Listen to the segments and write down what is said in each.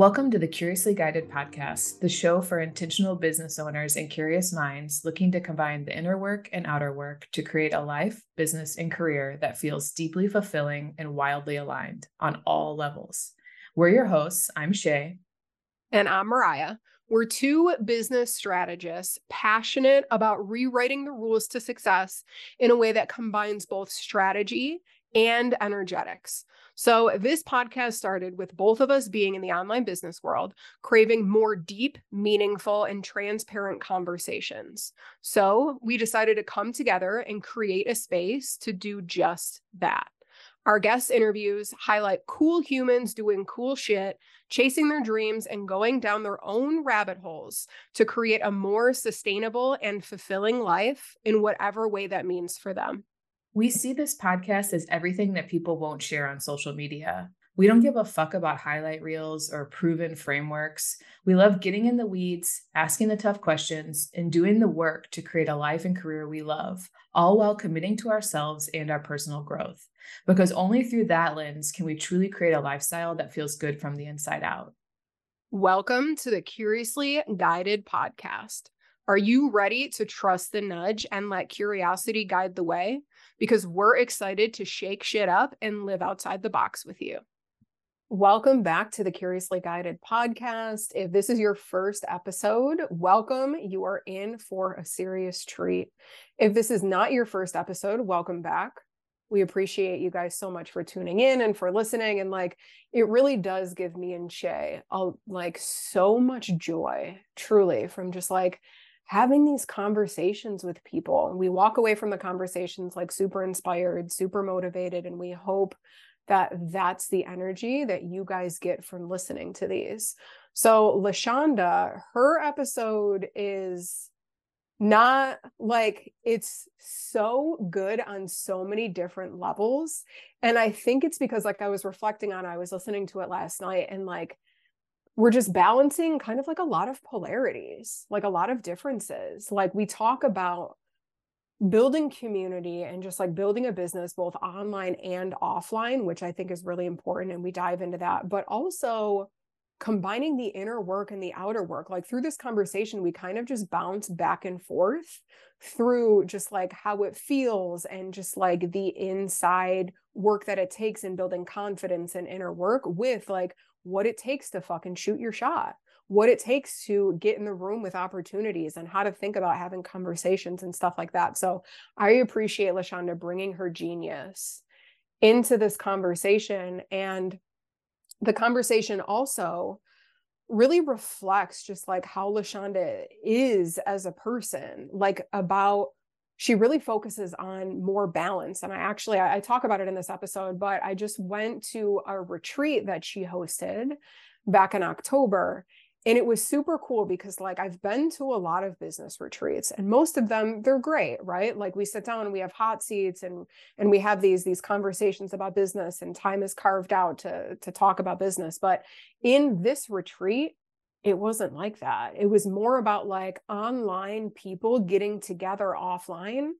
Welcome to the Curiously Guided podcast, the show for intentional business owners and curious minds looking to combine the inner work and outer work to create a life, business, and career that feels deeply fulfilling and wildly aligned on all levels. We're your hosts. I'm Shay. And I'm Mariah. We're two business strategists passionate about rewriting the rules to success in a way that combines both strategy and energetics. So, this podcast started with both of us being in the online business world, craving more deep, meaningful, and transparent conversations. So, we decided to come together and create a space to do just that. Our guest interviews highlight cool humans doing cool shit, chasing their dreams, and going down their own rabbit holes to create a more sustainable and fulfilling life in whatever way that means for them. We see this podcast as everything that people won't share on social media. We don't give a fuck about highlight reels or proven frameworks. We love getting in the weeds, asking the tough questions, and doing the work to create a life and career we love, all while committing to ourselves and our personal growth. Because only through that lens can we truly create a lifestyle that feels good from the inside out. Welcome to the Curiously Guided podcast. Are you ready to trust the nudge and let curiosity guide the way? Because we're excited to shake shit up and live outside the box with you. Welcome back to the Curiously Guided podcast. If this is your first episode, welcome. You are in for a serious treat. If this is not your first episode, welcome back. We appreciate you guys so much for tuning in and for listening. And like, it really does give me and Shay a, like so much joy, truly, from just like having these conversations with people. We walk away from the conversations like super inspired, super motivated, and we hope that that's the energy that you guys get from listening to these. So, LaShonda, her episode is not like it's so good on so many different levels. And I think it's because, like, I was reflecting on, I was listening to it last night and like, we're just balancing kind of like a lot of polarities, like a lot of differences. Like we talk about building community and just like building a business both online and offline, which I think is really important. And we dive into that, but also combining the inner work and the outer work. Like through this conversation, we kind of just bounce back and forth through just like how it feels and just like the inside work that it takes in building confidence and inner work with like what it takes to fucking shoot your shot, what it takes to get in the room with opportunities and how to think about having conversations and stuff like that. So I appreciate LaShonda bringing her genius into this conversation. And the conversation also really reflects just like how LaShonda is as a person, like about she really focuses on more balance and i actually I, I, talk about it in this episode but i just went to a retreat that she hosted back in october and it was super cool because like i've been to a lot of business retreats and most of them they're great right? Like we sit down and we have hot seats and and we have these these conversations about business and time is carved out to to talk about business. But in this retreat it wasn't like that. It was more about like online people getting together offline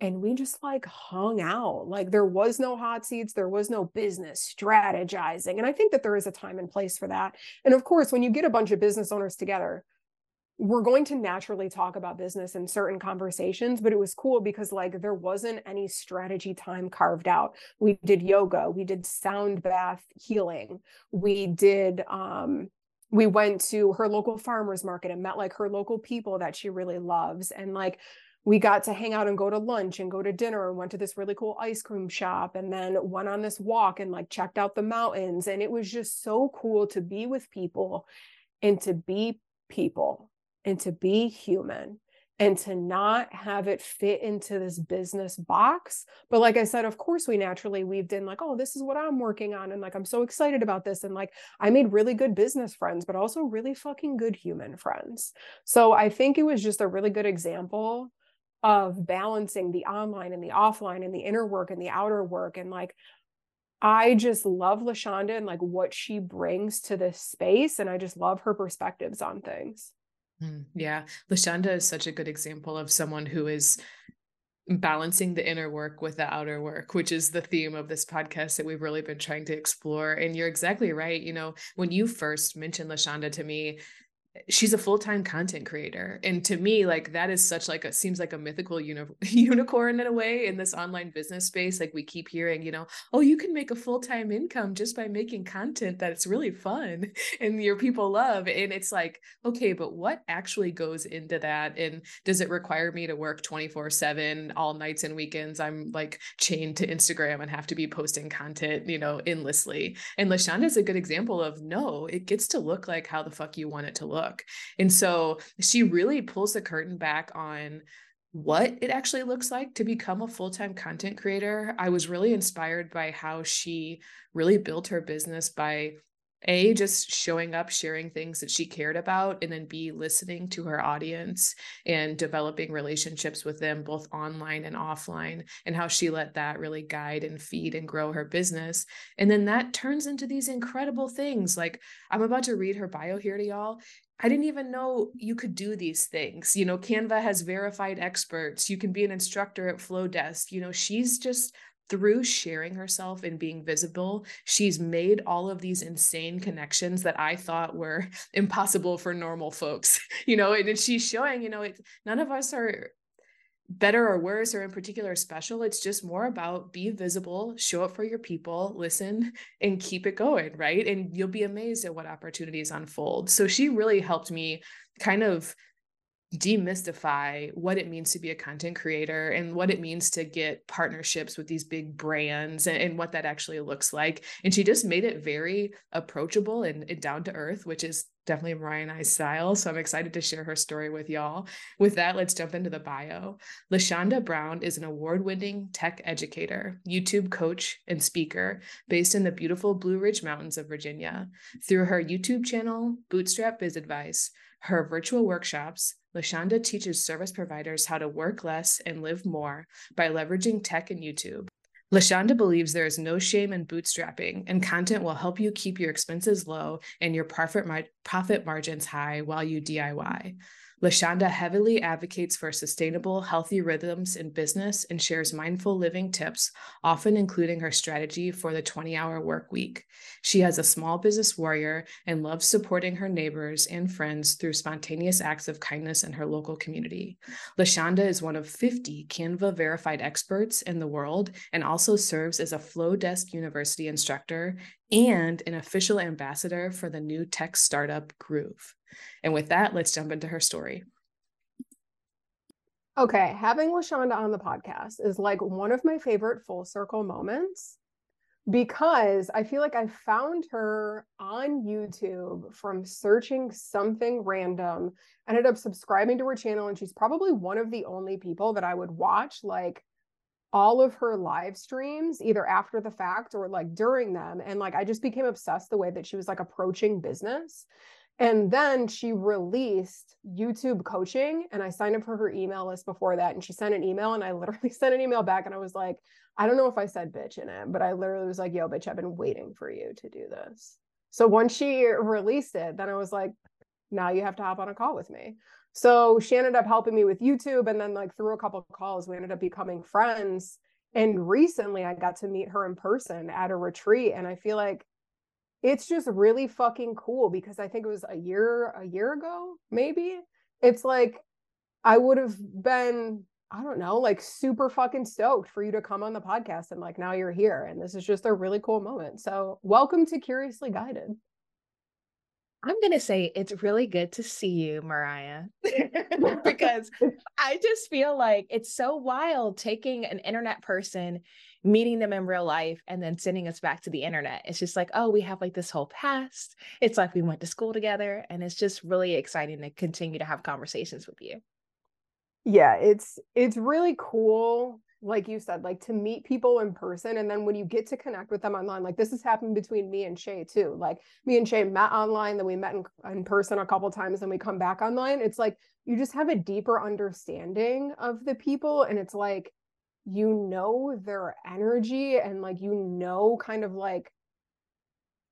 and we just like hung out. Like there was no hot seats, there was no business strategizing. And I think that there is a time and place for that. And of course, when you get a bunch of business owners together, we're going to naturally talk about business in certain conversations, but it was cool because like there wasn't any strategy time carved out. We did yoga, we did sound bath healing, we did um we went to her local farmers market and met like her local people that she really loves and like we got to hang out and go to lunch and go to dinner and went to this really cool ice cream shop and then went on this walk and like checked out the mountains and it was just so cool to be with people and to be people and to be human and to not have it fit into this business box. But like I said, of course, we naturally weaved in, like, oh, this is what I'm working on. And like, I'm so excited about this. And like, I made really good business friends, but also really fucking good human friends. So I think it was just a really good example of balancing the online and the offline and the inner work and the outer work. And like, I just love LaShonda and like what she brings to this space. And I just love her perspectives on things. Mm, yeah. LaShonda is such a good example of someone who is balancing the inner work with the outer work, which is the theme of this podcast that we've really been trying to explore. And you're exactly right. You know, when you first mentioned LaShonda to me, she's a full-time content creator and to me like that is such like a seems like a mythical uni- unicorn in a way in this online business space like we keep hearing you know oh you can make a full-time income just by making content that's really fun and your people love and it's like okay but what actually goes into that and does it require me to work 24 7 all nights and weekends? I'm like chained to instagram and have to be posting content you know endlessly. And LaShonda is a good example of no it gets to look like how the fuck you want it to look And so she really pulls the curtain back on what it actually looks like to become a full time content creator. I was really inspired by how she really built her business by a just showing up sharing things that she cared about and then b listening to her audience and developing relationships with them both online and offline and how she let that really guide and feed and grow her business. And then that turns into these incredible things. Like i'm about to read her bio here to y'all I didn't even know you could do these things. You know, Canva has verified experts. You can be an instructor at Flodesk. You know, she's just through sharing herself and being visible, she's made all of these insane connections that I thought were impossible for normal folks. You know, and she's showing, you know, it, none of us are better or worse or in particular special. It's just more about be visible, show up for your people, listen, and keep it going, right? And you'll be amazed at what opportunities unfold. So she really helped me kind of demystify what it means to be a content creator and what it means to get partnerships with these big brands and, and what that actually looks like. And she just made it very approachable and, and down to earth, which is definitely Mariah and I's style. So I'm excited to share her story with y'all. With that, let's jump into the bio. LaShonda Brown is an award winning tech educator, YouTube coach, and speaker based in the beautiful Blue Ridge Mountains of Virginia. Through her YouTube channel, Bootstrap Biz Advice, her virtual workshops, LaShonda teaches service providers how to work less and live more by leveraging tech and YouTube. LaShonda believes there is no shame in bootstrapping, and content will help you keep your expenses low and your profit, mar- profit margins high while you DIY. LaShonda heavily advocates for sustainable, healthy rhythms in business and shares mindful living tips, often including her strategy for the 20 hour work week. She has a small business warrior and loves supporting her neighbors and friends through spontaneous acts of kindness in her local community. LaShonda is one of 50 Canva verified experts in the world and also serves as a Flodesk University instructor and an official ambassador for the new tech startup Groove. And with that, let's jump into her story. Okay, having LaShonda on the podcast is like one of my favorite full circle moments because I feel like I found her on YouTube from searching something random, ended up subscribing to her channel, and she's probably one of the only people that I would watch like all of her live streams either after the fact or like during them and like I just became obsessed the way that she was like approaching business and then she released YouTube coaching, and I signed up for her email list before that. And she sent an email, and I literally sent an email back, and I was like, I don't know if I said bitch in it, but I literally was like, yo, bitch, I've been waiting for you to do this. So once she released it, then I was like, now you have to hop on a call with me. So she ended up helping me with YouTube. And then, like, through a couple calls, we ended up becoming friends. And recently, I got to meet her in person at a retreat. And I feel like it's just really fucking cool because I think it was a year a year ago, maybe. It's like I would have been I don't know, like super fucking stoked for you to come on the podcast and like now you're here and this is just a really cool moment. So, welcome to Curiously Guided. I'm going to say it's really good to see you, Mariah, because I just feel like it's so wild taking an internet person meeting them in real life and then sending us back to the internet. It's just like, oh, we have like this whole past. It's like we went to school together. And it's just really exciting to continue to have conversations with you. Yeah, it's it's really cool like you said, like to meet people in person. And then when you get to connect with them online, like this has happened between me and Shay too. Like me and Shay met online, then we met in, in person a couple times, then we come back online. It's like you just have a deeper understanding of the people. And it's like you know their energy and like you know kind of like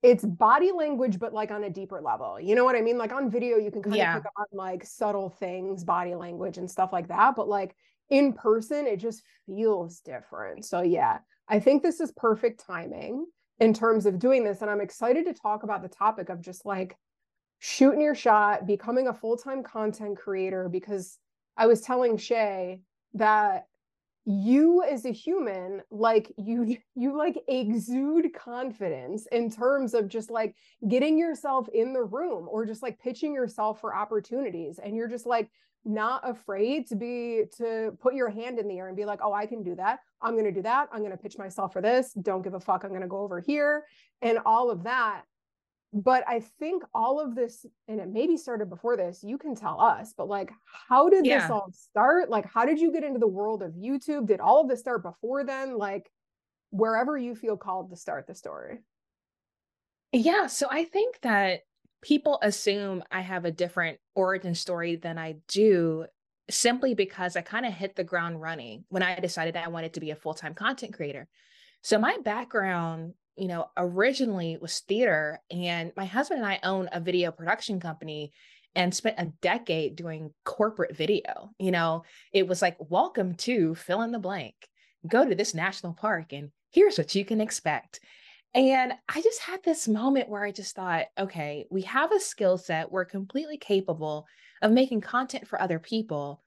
it's body language but like on a deeper level you know what i mean like on video you can kind yeah. of pick up on like subtle things body language and stuff like that but like in person, it just feels different. So, yeah, I think this is perfect timing in terms of doing this. And I'm excited to talk about the topic of just like shooting your shot, becoming a full time content creator, because I was telling Shay that you as a human like you you like exude confidence in terms of just like getting yourself in the room or just like pitching yourself for opportunities and you're just like not afraid to be to put your hand in the air and be like oh i can do that. I'm going to do that. I'm going to pitch myself for this. Don't give a fuck. I'm going to go over here. And all of that but i think all of this and it maybe started before this you can tell us but like how did yeah. this all start? Like how did you get into the world of youtube? Did all of this start before then? Like wherever you feel called to start the story. Yeah so i think that people assume i have a different origin story than i do simply because i kind of hit the ground running when i decided i wanted to be a full-time content creator. So my background you know, originally was theater. And my husband and I own a video production company and spent a decade doing corporate video. You know, it was like, welcome to fill in the blank. Go to this national park and here's what you can expect. And I just had this moment where I just thought, okay, we have a skill set. We're completely capable of making content for other people.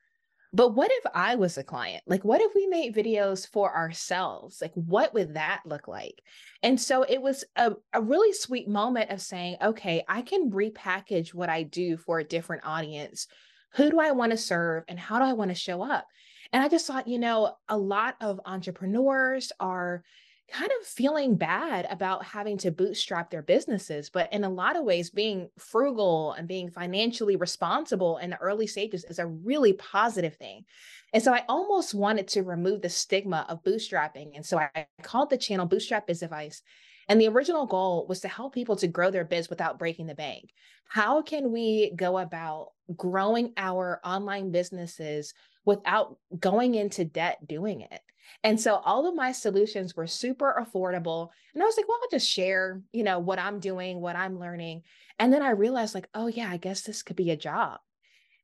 But what if I was a client? Like, what if we made videos for ourselves? Like, what would that look like? And so it was a, a really sweet moment of saying, okay, I can repackage what I do for a different audience. Who do I want to serve and how do I want to show up? And I just thought, you know, a lot of entrepreneurs are kind of feeling bad about having to bootstrap their businesses. But in a lot of ways, being frugal and being financially responsible in the early stages is a really positive thing. And so I almost wanted to remove the stigma of bootstrapping. And so I called the channel Bootstrap Biz Advice. And the original goal was to help people to grow their biz without breaking the bank. How can we go about growing our online businesses without going into debt doing it? And so all of my solutions were super affordable. And I was like, well, I'll just share, you know, what I'm doing, what I'm learning. And then I realized, like, oh, yeah, I guess this could be a job.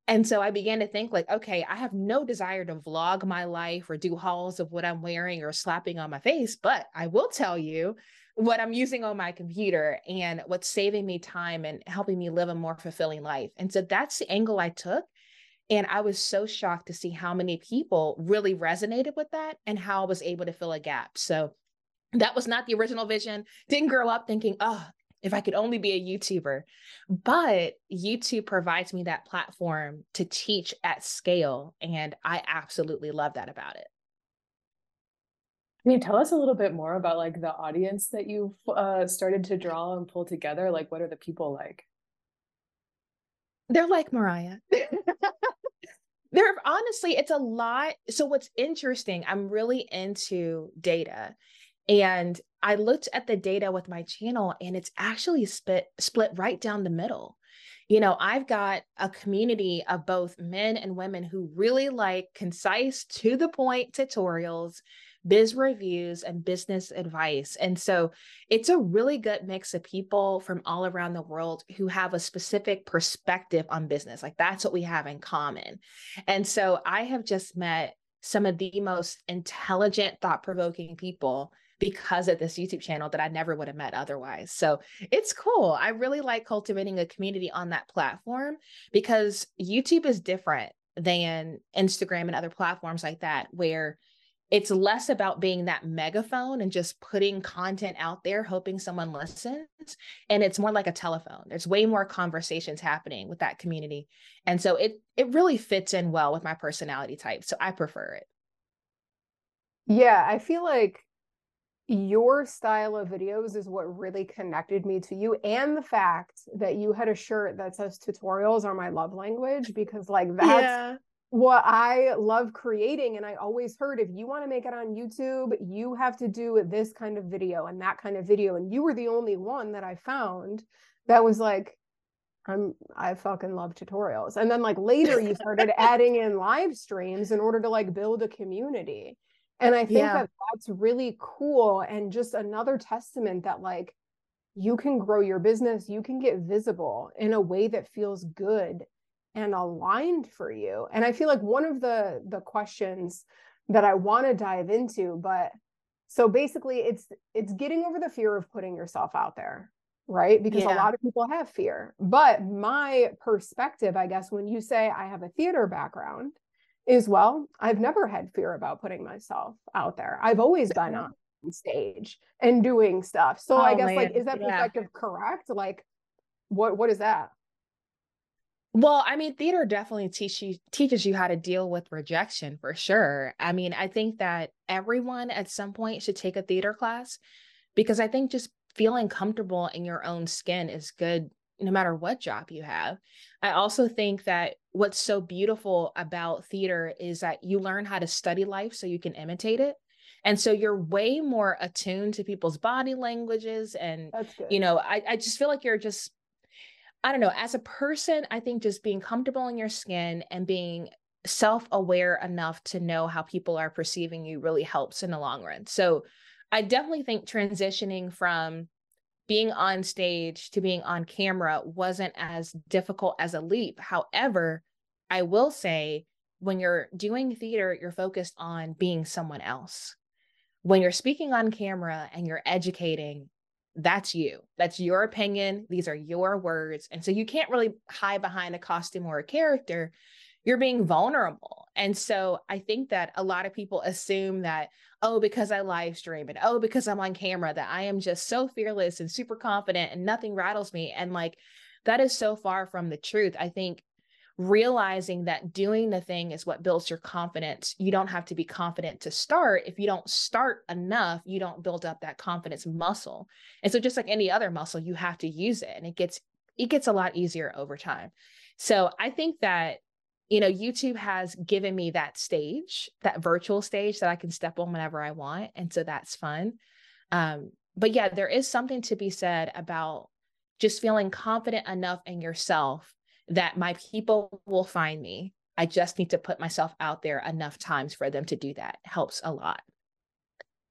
And so I began to think, like, okay, I have no desire to vlog my life or do hauls of what I'm wearing or slapping on my face, but I will tell you what I'm using on my computer and what's saving me time and helping me live a more fulfilling life. And so that's the angle I took. And I was so shocked to see how many people really resonated with that and how I was able to fill a gap. So that was not the original vision. Didn't grow up thinking, oh, if I could only be a YouTuber. But YouTube provides me that platform to teach at scale. And I absolutely love that about it. Can you tell us a little bit more about like the audience that you've uh, started to draw and pull together? Like, what are the people like? They're like Mariah. there honestly it's a lot so what's interesting i'm really into data and i looked at the data with my channel and it's actually split split right down the middle. You know i've got a community of both men and women who really like concise to the point tutorials biz reviews, and business advice. And so it's a really good mix of people from all around the world who have a specific perspective on business. Like that's what we have in common. And so I have just met some of the most intelligent, thought provoking people because of this YouTube channel that I never would have met otherwise. So it's cool. I really like cultivating a community on that platform because YouTube is different than Instagram and other platforms like that, where it's less about being that megaphone and just putting content out there hoping someone listens and it's more like a telephone. There's way more conversations happening with that community. And so it it really fits in well with my personality type so i prefer it. Yeah i feel like your style of videos is what really connected me to you and the fact that you had a shirt that says tutorials are my love language because like that's yeah what I love creating. And I always heard if you want to make it on YouTube, you have to do this kind of video and that kind of video. And you were the only one that I found that was like, I'm I fucking love tutorials. And then like later you started adding in live streams in order to like build a community. And I think yeah. that that's really cool and just another testament that like you can grow your business, you can get visible in a way that feels good and aligned for you. And i feel like one of the the questions that i want to dive into but so basically it's it's getting over the fear of putting yourself out there right? Because yeah. a lot of people have fear. But my perspective i guess when you say i have a theater background is well i've never had fear about putting myself out there. I've always been on stage and doing stuff. So oh, i guess man. like is that yeah. perspective correct? Like what what is that well, I mean, theater definitely teach you, teaches you how to deal with rejection for sure. I mean, I think that everyone at some point should take a theater class because I think just feeling comfortable in your own skin is good no matter what job you have. I also think that what's so beautiful about theater is that you learn how to study life so you can imitate it. And so you're way more attuned to people's body languages. And, you know, I, I just feel like you're just I don't know, as a person, I think just being comfortable in your skin and being self aware enough to know how people are perceiving you really helps in the long run. So I definitely think transitioning from being on stage to being on camera wasn't as difficult as a leap. However, I will say when you're doing theater, you're focused on being someone else. When you're speaking on camera and you're educating, that's you. That's your opinion. These are your words. And so you can't really hide behind a costume or a character. You're being vulnerable. And so I think that a lot of people assume that, oh, because I live stream and oh, because I'm on camera, that I am just so fearless and super confident and nothing rattles me. And like, that is so far from the truth. I think realizing that doing the thing is what builds your confidence. You don't have to be confident to start. If you don't start enough, you don't build up that confidence muscle. And so just like any other muscle, you have to use it and it gets it gets a lot easier over time. So I think that you know, YouTube has given me that stage, that virtual stage that I can step on whenever I want. And so that's fun. Um, but yeah, there is something to be said about just feeling confident enough in yourself that my people will find me. I just need to put myself out there enough times for them to do that. Helps a lot.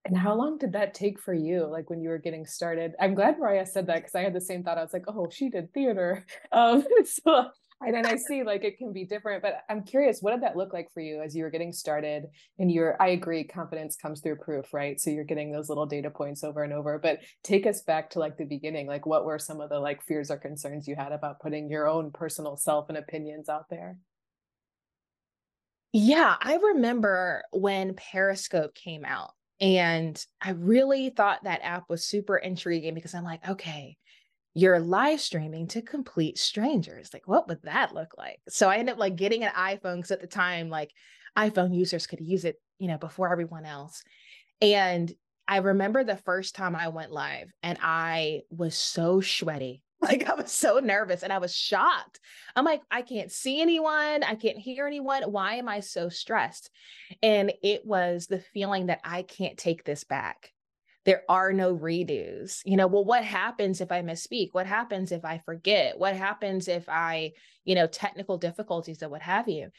And how long did that take for you? Like when you were getting started? I'm glad Mariah said that because I had the same thought. I was like, oh, she did theater. Um, so and then I see like it can be different, but I'm curious, what did that look like for you as you were getting started? And you're, I agree, confidence comes through proof, right? So you're getting those little data points over and over. But take us back to like the beginning. Like, what were some of the like fears or concerns you had about putting your own personal self and opinions out there? Yeah, I remember when Periscope came out, and I really thought that app was super intriguing because I'm like, okay, you're live streaming to complete strangers. Like, what would that look like? So I ended up like getting an iPhone because at the time, like iPhone users could use it, you know, before everyone else. And I remember the first time I went live and I was so sweaty. Like I was so nervous and I was shocked. I'm like, I can't see anyone. I can't hear anyone. Why am I so stressed? And it was the feeling that I can't take this back there are no redos. You know, well, what happens if I misspeak? What happens if I forget? What happens if I, you know, technical difficulties or what have you?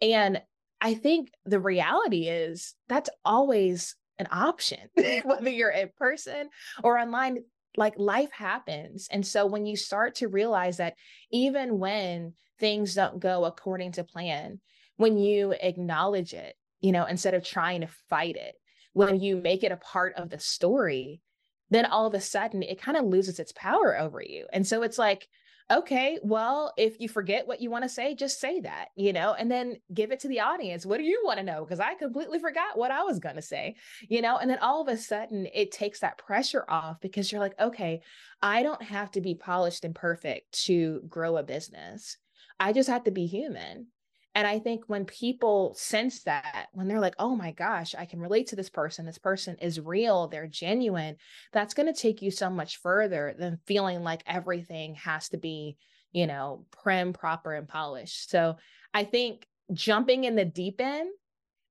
And I think the reality is that's always an option, whether you're in person or online. Like life happens. And so when you start to realize that even when things don't go according to plan, when you acknowledge it, you know, instead of trying to fight it, when you make it a part of the story, then all of a sudden it kind of loses its power over you. And so it's like, okay, well, if you forget what you want to say, just say that, you know, and then give it to the audience. What do you want to know? Because I completely forgot what I was going to say, you know, and then all of a sudden it takes that pressure off because you're like, okay, I don't have to be polished and perfect to grow a business. I just have to be human. And I think when people sense that, when they're like, oh my gosh, I can relate to this person, this person is real, they're genuine, that's going to take you so much further than feeling like everything has to be, you know, prim, proper, and polished. So I think jumping in the deep end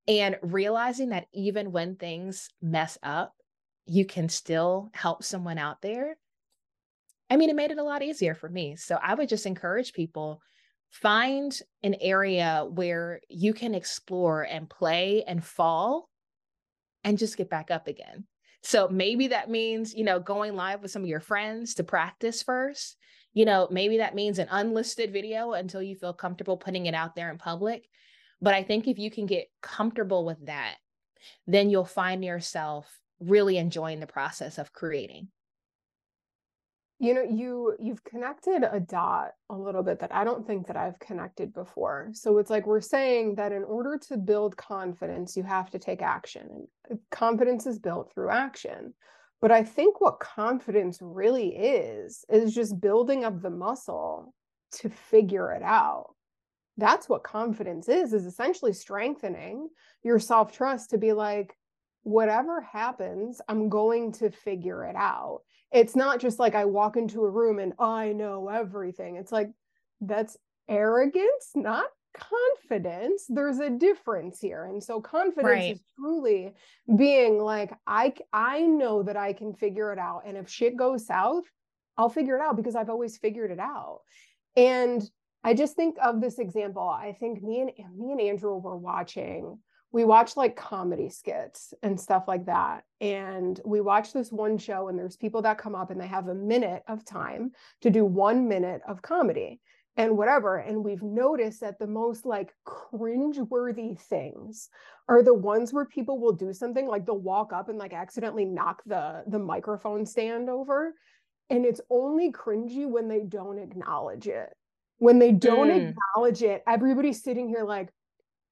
and realizing that even when things mess up, you can still help someone out there. I mean, it made it a lot easier for me. So I would just encourage people find an area where you can explore and play and fall and just get back up again. So maybe that means, you know, going live with some of your friends to practice first. you know, maybe that means an unlisted video until you feel comfortable putting it out there in public. But I think if you can get comfortable with that, then you'll find yourself really enjoying the process of creating you know you you've connected a dot a little bit that i don't think that i've connected before. So it's like we're saying that in order to build confidence you have to take action and uh, confidence is built through action. But i think what confidence really is is just building up the muscle to figure it out. That's what confidence is is essentially strengthening your self-trust to be like whatever happens i'm going to figure it out it's not just like I walk into a room and I know everything. It's like that's arrogance, not confidence. There's a difference here. And so confidence right. is truly being like I I know that I can figure it out and if shit goes south, I'll figure it out because I've always figured it out. And I just think of this example. I think me and me and Andrew were watching we watch like comedy skits and stuff like that. And we watch this one show, and there's people that come up and they have a minute of time to do one minute of comedy and whatever. And we've noticed that the most like cringe-worthy things are the ones where people will do something like they'll walk up and like accidentally knock the the microphone stand over. And it's only cringy when they don't acknowledge it. When they don't mm. acknowledge it, everybody's sitting here like,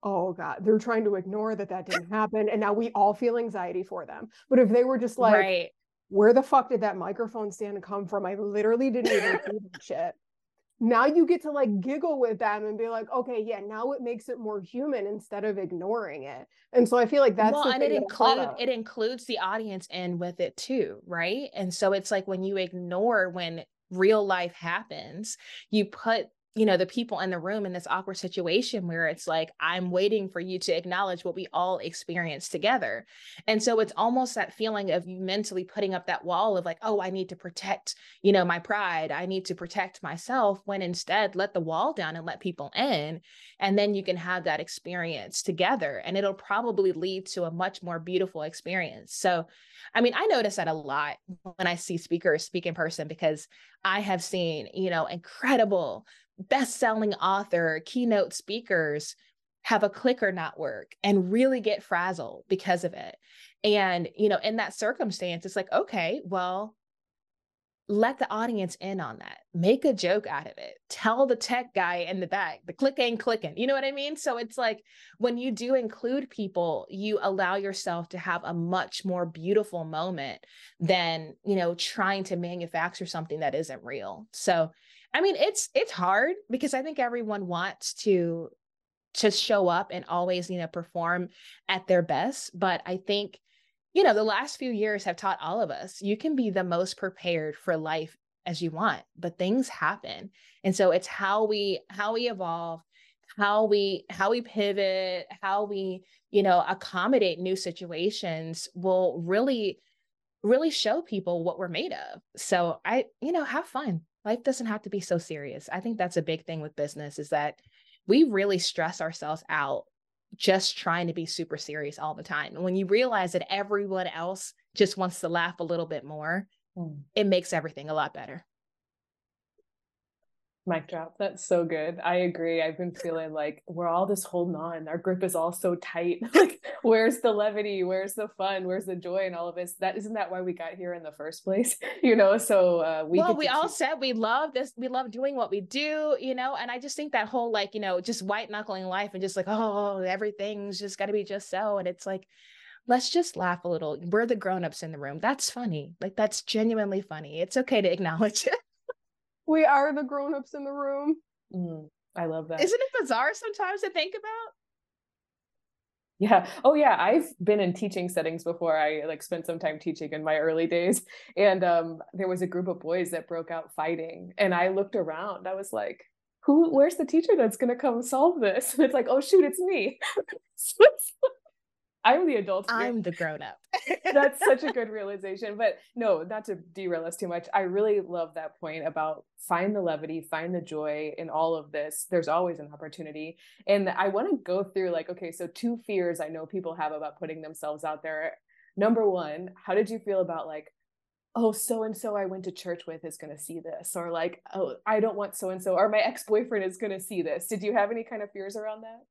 oh god they're trying to ignore that that didn't happen and now we all feel anxiety for them. But if they were just like right. where the fuck did that microphone stand come from? I literally didn't even see that shit. Now you get to like giggle with them and be like okay yeah now it makes it more human instead of ignoring it. And so i feel like that's well and it includes it includes the audience in with it too right? And so it's like when you ignore when real life happens you put you know the people in the room in this awkward situation where it's like i'm waiting for you to acknowledge what we all experienced together. And so it's almost that feeling of you mentally putting up that wall of like oh i need to protect you know my pride. I need to protect myself when instead let the wall down and let people in and then you can have that experience together and it'll probably lead to a much more beautiful experience. So I mean, I notice that a lot when I see speakers speak in person because I have seen, you know, incredible best-selling author, keynote speakers have a clicker not work and really get frazzled because of it. And, you know, in that circumstance, it's like, okay, well, let the audience in on that. Make a joke out of it. Tell the tech guy in the back, the click ain't clicking. You know what I mean? So it's like when you do include people, you allow yourself to have a much more beautiful moment than, you know, trying to manufacture something that isn't real. So I mean, it's it's hard because I think everyone wants to to show up and always, you know, perform at their best, but I think you know, the last few years have taught all of us you can be the most prepared for life as you want, but things happen. And so it's how we how we evolve, how we how we pivot, how we, you know, accommodate new situations will really really show people what we're made of. So I, you know, have fun life doesn't have to be so serious. I think that's a big thing with business is that we really stress ourselves out just trying to be super serious all the time. And when you realize that everyone else just wants to laugh a little bit more, mm. it makes everything a lot better. Mic drop. That's so good. I agree. I've been feeling like we're all just holding on. Our grip is all so tight. like, where's the levity? Where's the fun? Where's the joy and all of this? That isn't that why we got here in the first place? You know, so uh, we well, we all said we love this. We love doing what we do. You know, and I just think that whole like you know just white knuckling life and just like oh everything's just got to be just so, and it's like let's just laugh a little. We're the grown-ups in the room. That's funny. Like that's genuinely funny. It's okay to acknowledge it. We are the grown-ups in the room. Mm, I love that. Isn't it bizarre sometimes to think about? Yeah. Oh yeah. I've been in teaching settings before. I like spent some time teaching in my early days. And um there was a group of boys that broke out fighting. And I looked around. I was like, who where's the teacher that's gonna come solve this? And it's like, oh shoot, it's me. so it's I'm the adult. Here. I'm the grown up. That's such a good realization. But no, not to derail us too much. I really love that point about find the levity, find the joy in all of this. There's always an opportunity. And I want to go through like, okay, so two fears I know people have about putting themselves out there. Number one, how did you feel about like oh, so and so I went to church with is going to see this, or like, oh, I don't want so and so, or my ex boyfriend is going to see this. Did you have any kind of fears around that?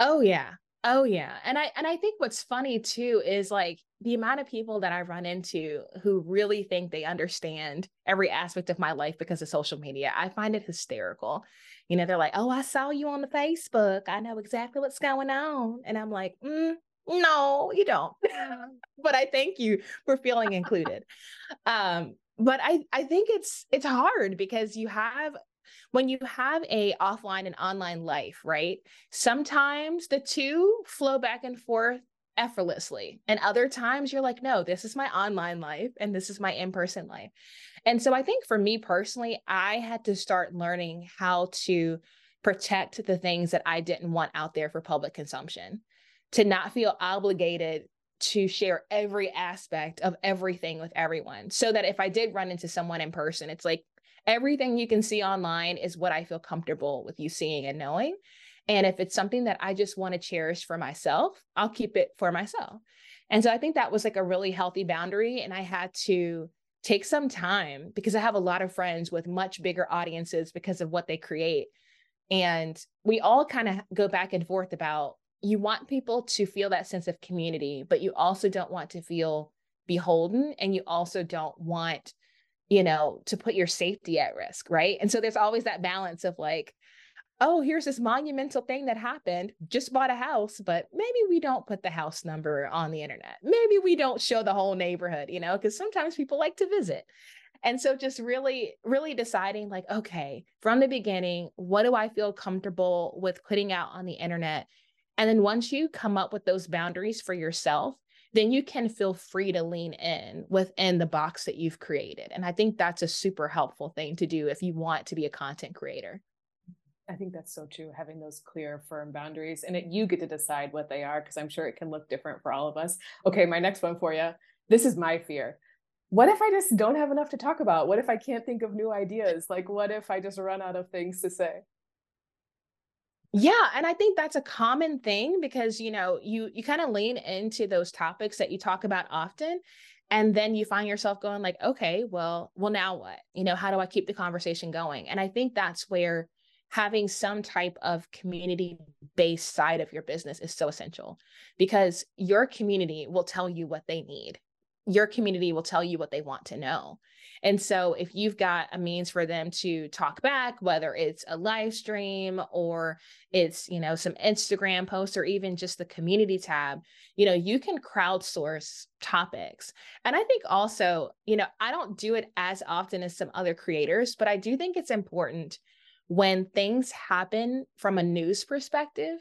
Oh yeah. Oh yeah. And I and I think what's funny too is like the amount of people that I run into who really think they understand every aspect of my life because of social media. I find it hysterical. You know, they're like, "Oh, I saw you on the Facebook. I know exactly what's going on." And I'm like, mm, "No, you don't." but I thank you for feeling included. um, but I I think it's it's hard because you have when you have a offline and online life, right? Sometimes the two flow back and forth effortlessly. And other times you're like, no, this is my online life and this is my in person life. And so I think for me personally, I had to start learning how to protect the things that I didn't want out there for public consumption, to not feel obligated to share every aspect of everything with everyone. So that if I did run into someone in person, it's like everything you can see online is what I feel comfortable with you seeing and knowing. And if it's something that I just want to cherish for myself, I'll keep it for myself. And so I think that was like a really healthy boundary. And I had to take some time because I have a lot of friends with much bigger audiences because of what they create. And we all kind of go back and forth about you want people to feel that sense of community, but you also don't want to feel beholden and you also don't want you know to put your safety at risk right and so there's always that balance of like oh, here's this monumental thing that happened, just bought a house, but maybe we don't put the house number on the internet. Maybe we don't show the whole neighborhood, you know, because sometimes people like to visit. And so just really, really deciding like, okay, from the beginning, what do I feel comfortable with putting out on the internet? And then once you come up with those boundaries for yourself, then you can feel free to lean in within the box that you've created. And I think that's a super helpful thing to do if you want to be a content creator. I think that's so true, having those clear, firm boundaries. And it, you get to decide what they are, because I'm sure it can look different for all of us. Okay, my next one for you. This is my fear. What if I just don't have enough to talk about? What if I can't think of new ideas? Like, what if I just run out of things to say? Yeah, and I think that's a common thing because you know, you you kind of lean into those topics that you talk about often and then you find yourself going like, okay, well, well now what? You know, how do I keep the conversation going? And I think that's where having some type of community based side of your business is so essential because your community will tell you what they need. Your community will tell you what they want to know. And so if you've got a means for them to talk back, whether it's a live stream or it's, you know, some Instagram posts or even just the community tab, you know, you can crowdsource topics. And I think also, you know, I don't do it as often as some other creators, but I do think it's important when things happen from a news perspective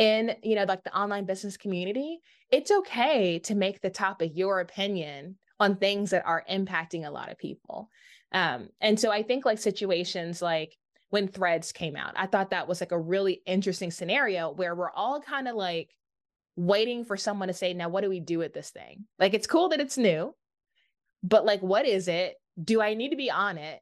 in you know like the online business community it's okay to make the topic your opinion on things that are impacting a lot of people. Um, and so i think like situations like when threads came out i thought that was like a really interesting scenario where we're all kind of like waiting for someone to say now what do we do with this thing? Like it's cool that it's new but like what is it? Do i need to be on it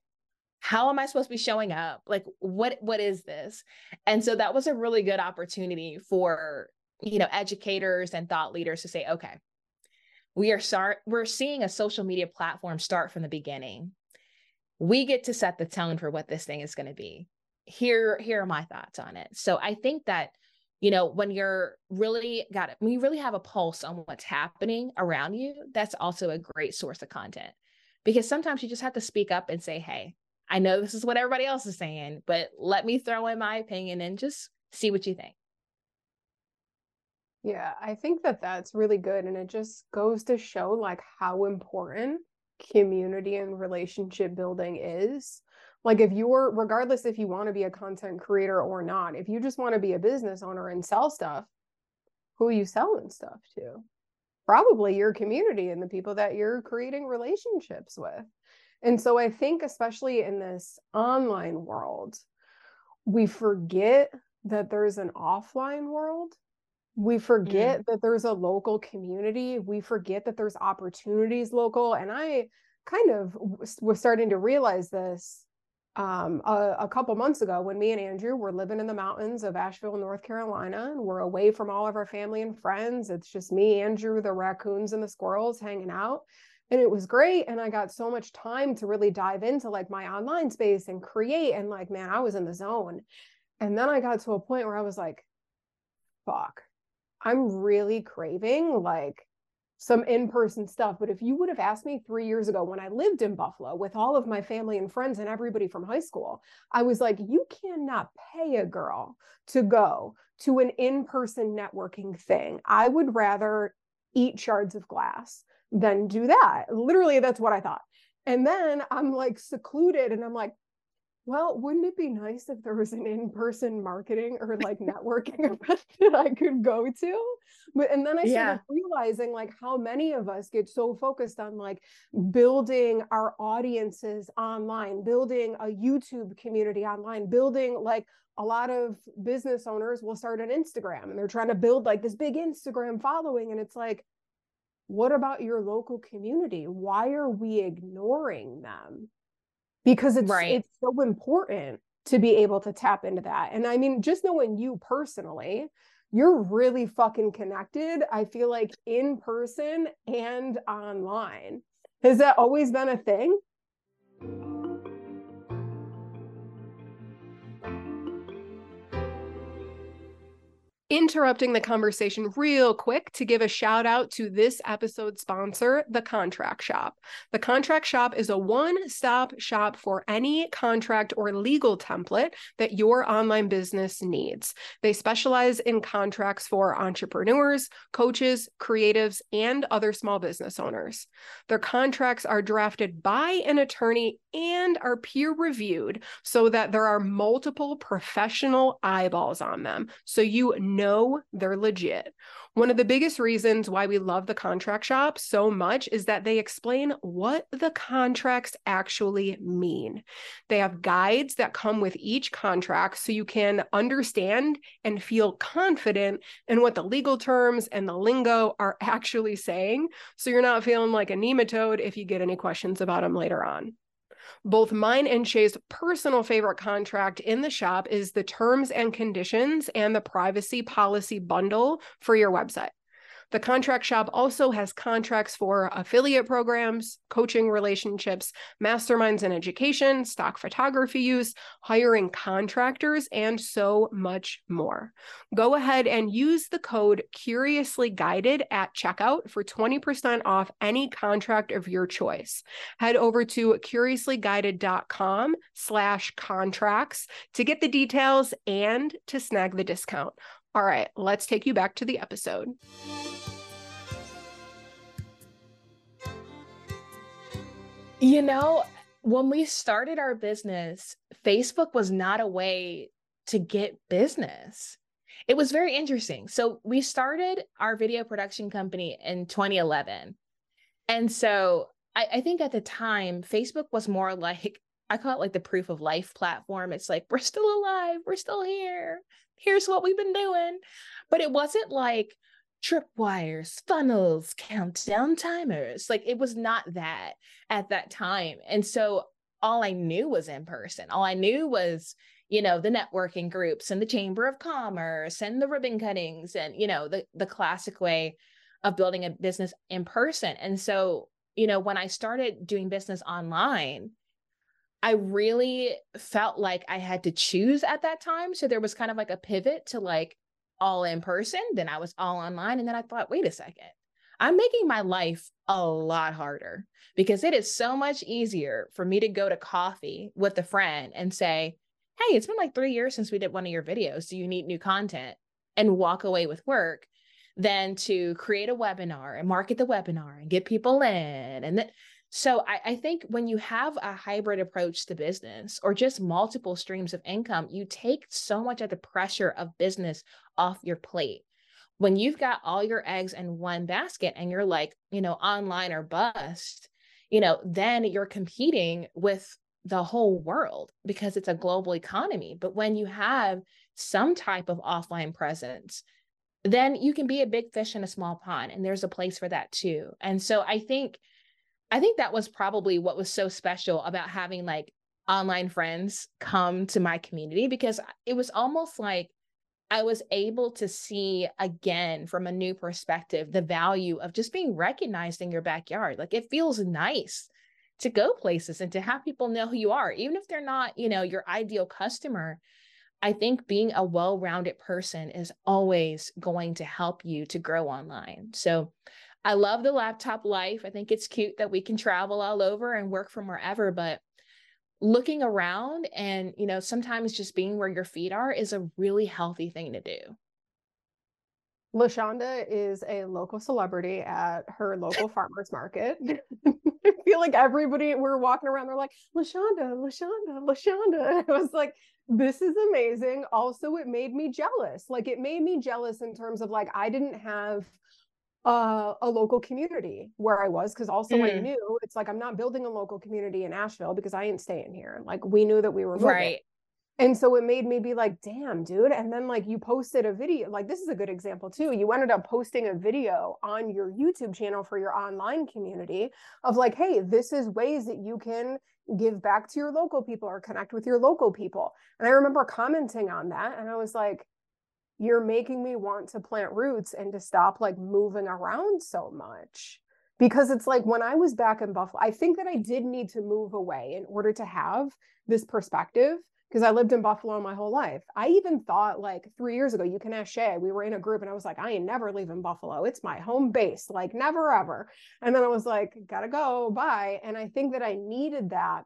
how am i supposed to be showing up? Like what what is this? And so that was a really good opportunity for you know educators and thought leaders to say okay we are start we're seeing a social media platform start from the beginning. We get to set the tone for what this thing is going to be. Here here are my thoughts on it. So i think that you know when you're really got it when you really have a pulse on what's happening around you that's also a great source of content. Because sometimes you just have to speak up and say hey I know this is what everybody else is saying, but let me throw in my opinion and just see what you think. Yeah, I think that that's really good. And it just goes to show like how important community and relationship building is. Like, if you're, regardless if you want to be a content creator or not, if you just want to be a business owner and sell stuff, who are you selling stuff to? Probably your community and the people that you're creating relationships with. And so I think, especially in this online world, we forget that there's an offline world. We forget mm. that there's a local community. We forget that there's opportunities local. And I kind of was starting to realize this um, a, a, couple months ago when me and Andrew were living in the mountains of Asheville, North Carolina, and we're away from all of our family and friends. It's just me, Andrew, the raccoons, and the squirrels hanging out and it was great and i got so much time to really dive into like my online space and create and like man i was in the zone. And then i got to a point where i was like fuck i'm really craving like some in-person stuff. But if you would have asked me 3 years ago when i lived in buffalo with all of my family and friends and everybody from high school i was like you cannot pay a girl to go to an in-person networking thing. I would rather eat shards of glass than do that literally that's what i thought and then i'm like secluded and i'm like well, wouldn't it be nice if there was an in-person marketing or like networking event that I could go to? But and then I started yeah. realizing like how many of us get so focused on like building our audiences online, building a YouTube community online, building like a lot of business owners will start an Instagram and they're trying to build like this big Instagram following. And it's like, what about your local community? Why are we ignoring them? because it's right. it's so important to be able to tap into that. And I mean, just knowing you personally, you're really fucking connected. I feel like in person and online. Has that always been a thing? Interrupting the conversation real quick to give a shout out to this episode sponsor, The Contract Shop. The Contract Shop is a one stop shop for any contract or legal template that your online business needs. They specialize in contracts for entrepreneurs, coaches, creatives, and other small business owners. Their contracts are drafted by an attorney and are peer reviewed so that there are multiple professional eyeballs on them. So you know they're legit. One of the biggest reasons why we love the contract shop so much is that they explain what the contracts actually mean. They have guides that come with each contract so you can understand and feel confident in what the legal terms and the lingo are actually saying. So you're not feeling like a nematode if you get any questions about them later on. Both mine and Shay's personal favorite contract in the shop is the terms and conditions and the privacy policy bundle for your website. The contract shop also has contracts for affiliate programs, coaching relationships, masterminds in education, stock photography use, hiring contractors, and so much more. Go ahead and use the code Curiously Guided at checkout for 20% off any contract of your choice. Head over to curiouslyguided.com slash contracts to get the details and to snag the discount. All right, let's take you back to the episode. You know, when we started our business, Facebook was not a way to get business. It was very interesting. So we started our video production company in 2011. And so I, I, think at the time, Facebook was more like, I call it like the proof of life platform. It's like, we're still alive, we're still here. Here's what we've been doing. But it wasn't like, tripwires, funnels, countdown timers. Like it was not that at that time. And so all I knew was in person. All I knew was, you know, the networking groups and the chamber of commerce and the ribbon cuttings and, you know, the the classic way of building a business in person. And so, you know, when I started doing business online, I really felt like I had to choose at that time. So there was kind of like a pivot to like, all in person, then I was all online. And then I thought, wait a second, I'm making my life a lot harder because it is so much easier for me to go to coffee with a friend and say, Hey, it's been like three years since we did one of your videos. Do you need new content? And walk away with work than to create a webinar and market the webinar and get people in. And then so I, I, think when you have a hybrid approach to business or just multiple streams of income, you take so much of the pressure of business off your plate. When you've got all your eggs in one basket and you're like, you know, online or bust, you know, then you're competing with the whole world because it's a global economy. But when you have some type of offline presence, then you can be a big fish in a small pond. And there's a place for that too. And so I think I think that was probably what was so special about having like online friends come to my community because it was almost like I was able to see again from a new perspective the value of just being recognized in your backyard. Like it feels nice to go places and to have people know who you are, even if they're not, you know, your ideal customer. I think being a well rounded person is always going to help you to grow online. So I love the laptop life. I think it's cute that we can travel all over and work from wherever, but looking around and, you know, sometimes just being where your feet are is a really healthy thing to do. LaShonda is a local celebrity at her local farmers market. I feel like everybody we're walking around, they're like, LaShonda, LaShonda, LaShonda. I was like, this is amazing. Also, it made me jealous. Like it made me jealous in terms of like I didn't have uh, a local community where I was because also mm. I knew it's like I'm not building a local community in Asheville because I ain't staying here. Like we knew that we were moving. right. And so it made me be like, damn, dude. And then like you posted a video, like this is a good example too. You ended up posting a video on your YouTube channel for your online community of like, hey, this is ways that you can give back to your local people or connect with your local people. And I remember commenting on that and I was like, you're making me want to plant roots and to stop like moving around so much because it's like when I was back in Buffalo, I think that I did need to move away in order to have this perspective because I lived in Buffalo my whole life. I even thought like three years ago, you can ask Shay, we were in a group and I was like, I ain't never leaving Buffalo. It's my home base, like never ever. And then I was like, gotta go, bye. And I think that I needed that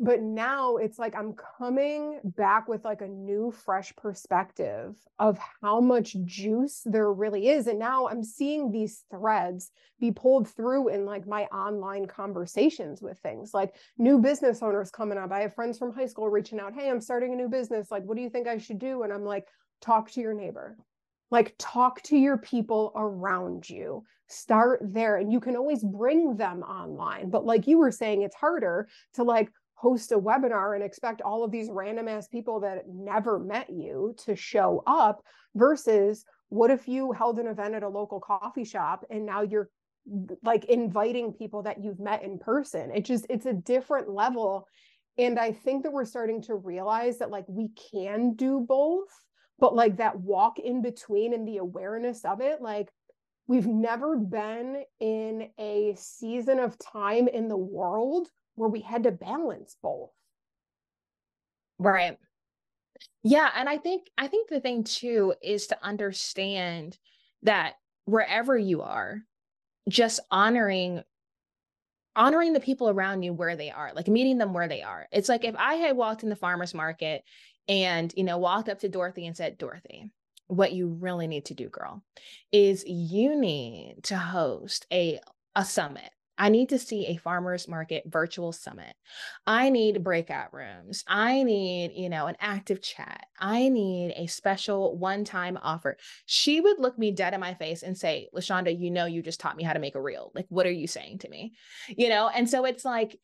but now it's like i'm coming back with like a new fresh perspective of how much juice there really is and now i'm seeing these threads be pulled through in like my online conversations with things like new business owners coming up. I have friends from high school reaching out hey i'm starting a new business like what do you think i should do? And i'm like talk to your neighbor. Like talk to your people around you. Start there. And you can always bring them online but like you were saying it's harder to like host a webinar and expect all of these random ass people that never met you to show up versus what if you held an event at a local coffee shop and now you're like inviting people that you've met in person? It just it's a different level. And i think that we're starting to realize that like we can do both but like that walk in between and the awareness of it like we've never been in a season of time in the world where we had to balance both. Right. Yeah, and I think I think the thing too is to understand that wherever you are, just honoring honoring the people around you where they are, like meeting them where they are. It's like if I had walked in the farmers market and, you know, walked up to Dorothy and said, "Dorothy, what you really need to do, girl, is you need to host a a summit I need to see a farmers market virtual summit. I need breakout rooms. I need, you know, an active chat. I need a special one time offer. She would look me dead in my face and say, LaShonda, you know, you just taught me how to make a reel. Like, what are you saying to me? You know, and so it's like,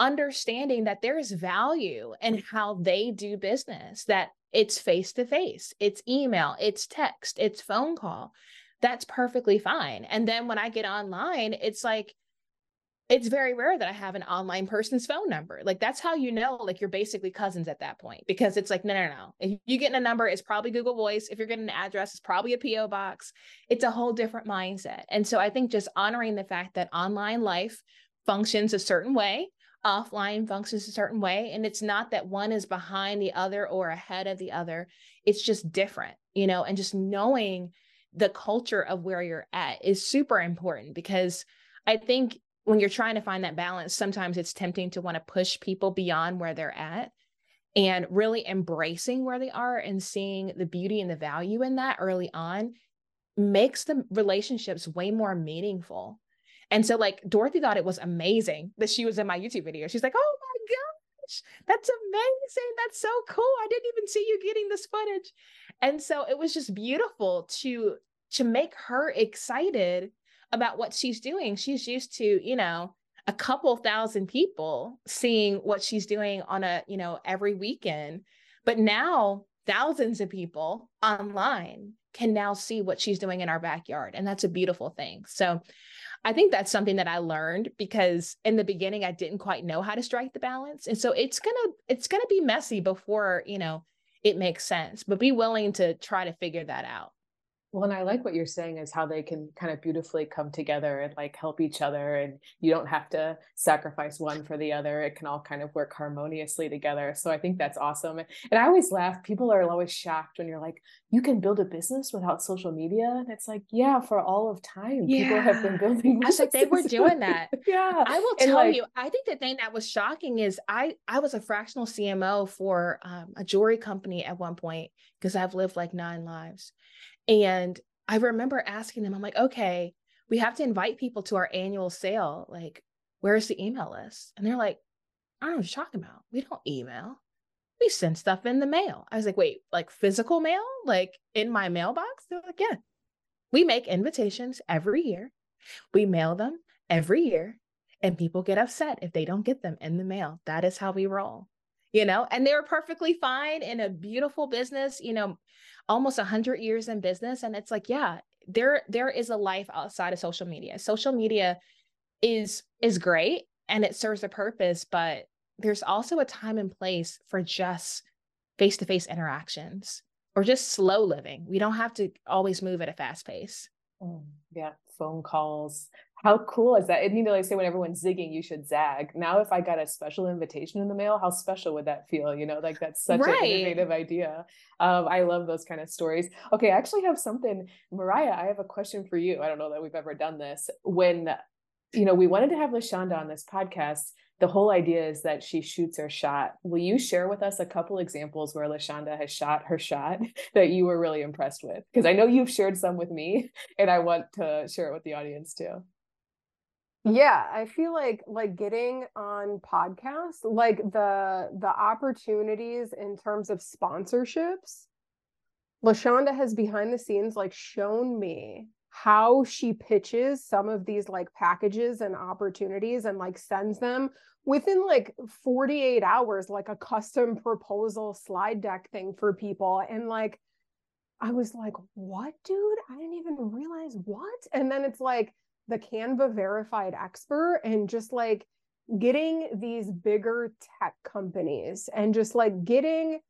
understanding that there is value in how they do business that it's face to face it's email it's text it's phone call that's perfectly fine and then when i get online it's like it's very rare that I have an online person's phone number. Like that's how you know, like you're basically cousins at that point because it's like, no, no, no. If you get a number, it's probably Google Voice. If you're getting an address, it's probably a PO box. It's a whole different mindset. And so I think just honoring the fact that online life functions a certain way, offline functions a certain way, and it's not that one is behind the other or ahead of the other. It's just different, you know, and just knowing the culture of where you're at is super important because I think when you're trying to find that balance, sometimes it's tempting to want to push people beyond where they're at and really embracing where they are and seeing the beauty and the value in that early on makes the relationships way more meaningful. And so, like, Dorothy thought it was amazing that she was in my YouTube video. She's like, oh my gosh, that's amazing. That's so cool. I didn't even see you getting this footage. And so it was just beautiful to to make her excited about what she's doing. She's used to, you know, a couple thousand people seeing what she's doing on a, you know, every weekend. But now thousands of people online can now see what she's doing in our backyard. And that's a beautiful thing. So I think that's something that I learned because in the beginning I didn't quite know how to strike the balance. And so it's to it's to be messy before, you know, it makes sense. But be willing to try to figure that out. Well, and I like what you're saying is how they can kind of beautifully come together and like help each other. And you don't have to sacrifice one for the other. It can all kind of work harmoniously together. So I think that's awesome. And I always laugh. People are always shocked when you're like, you can build a business without social media. And it's like, yeah, for all of time, yeah. people have been building. I said they were doing that. yeah. I will tell like, you, I think the thing that was shocking is I I was a fractional CMO for um, a jewelry company at one point because I've lived like nine lives. And I remember asking them, I'm like, okay, we have to invite people to our annual sale. Like, where's the email list? And they're like, I don't know what you're talking about. We don't email. We send stuff in the mail. I was like, wait, like physical mail? Like in my mailbox? They're like, yeah. We make invitations every year. We mail them every year. And people get upset if they don't get them in the mail. That is how we roll you know and they were perfectly fine in a beautiful business you know almost 100 years in business. And it's like yeah there there is a life outside of social media. Social media is is great and it serves a purpose but there's also a time and place for just face-to-face interactions or just slow living. We don't have to always move at a fast pace. Mm, yeah phone calls how cool is that? And you know, like say when everyone's zigging, you should zag. Now, if I got a special invitation in the mail, how special would that feel? You know, like that's such right. an innovative idea. Um, I love those kind of stories. Okay, I actually have something, Mariah. I have a question for you. I don't know that we've ever done this. When you know, we wanted to have LaShonda on this podcast. The whole idea is that she shoots her shot. Will you share with us a couple examples where LaShonda has shot her shot that you were really impressed with? Because I know you've shared some with me, and I want to share it with the audience too. Yeah, I feel like like getting on podcasts, like the the opportunities in terms of sponsorships. LaShonda has behind the scenes like shown me how she pitches some of these like packages and opportunities and like sends them within like 48 hours like a custom proposal slide deck thing for people and like I was like, "What, dude? I didn't even realize what?" And then it's like the Canva verified expert and just like getting these bigger tech companies and just like getting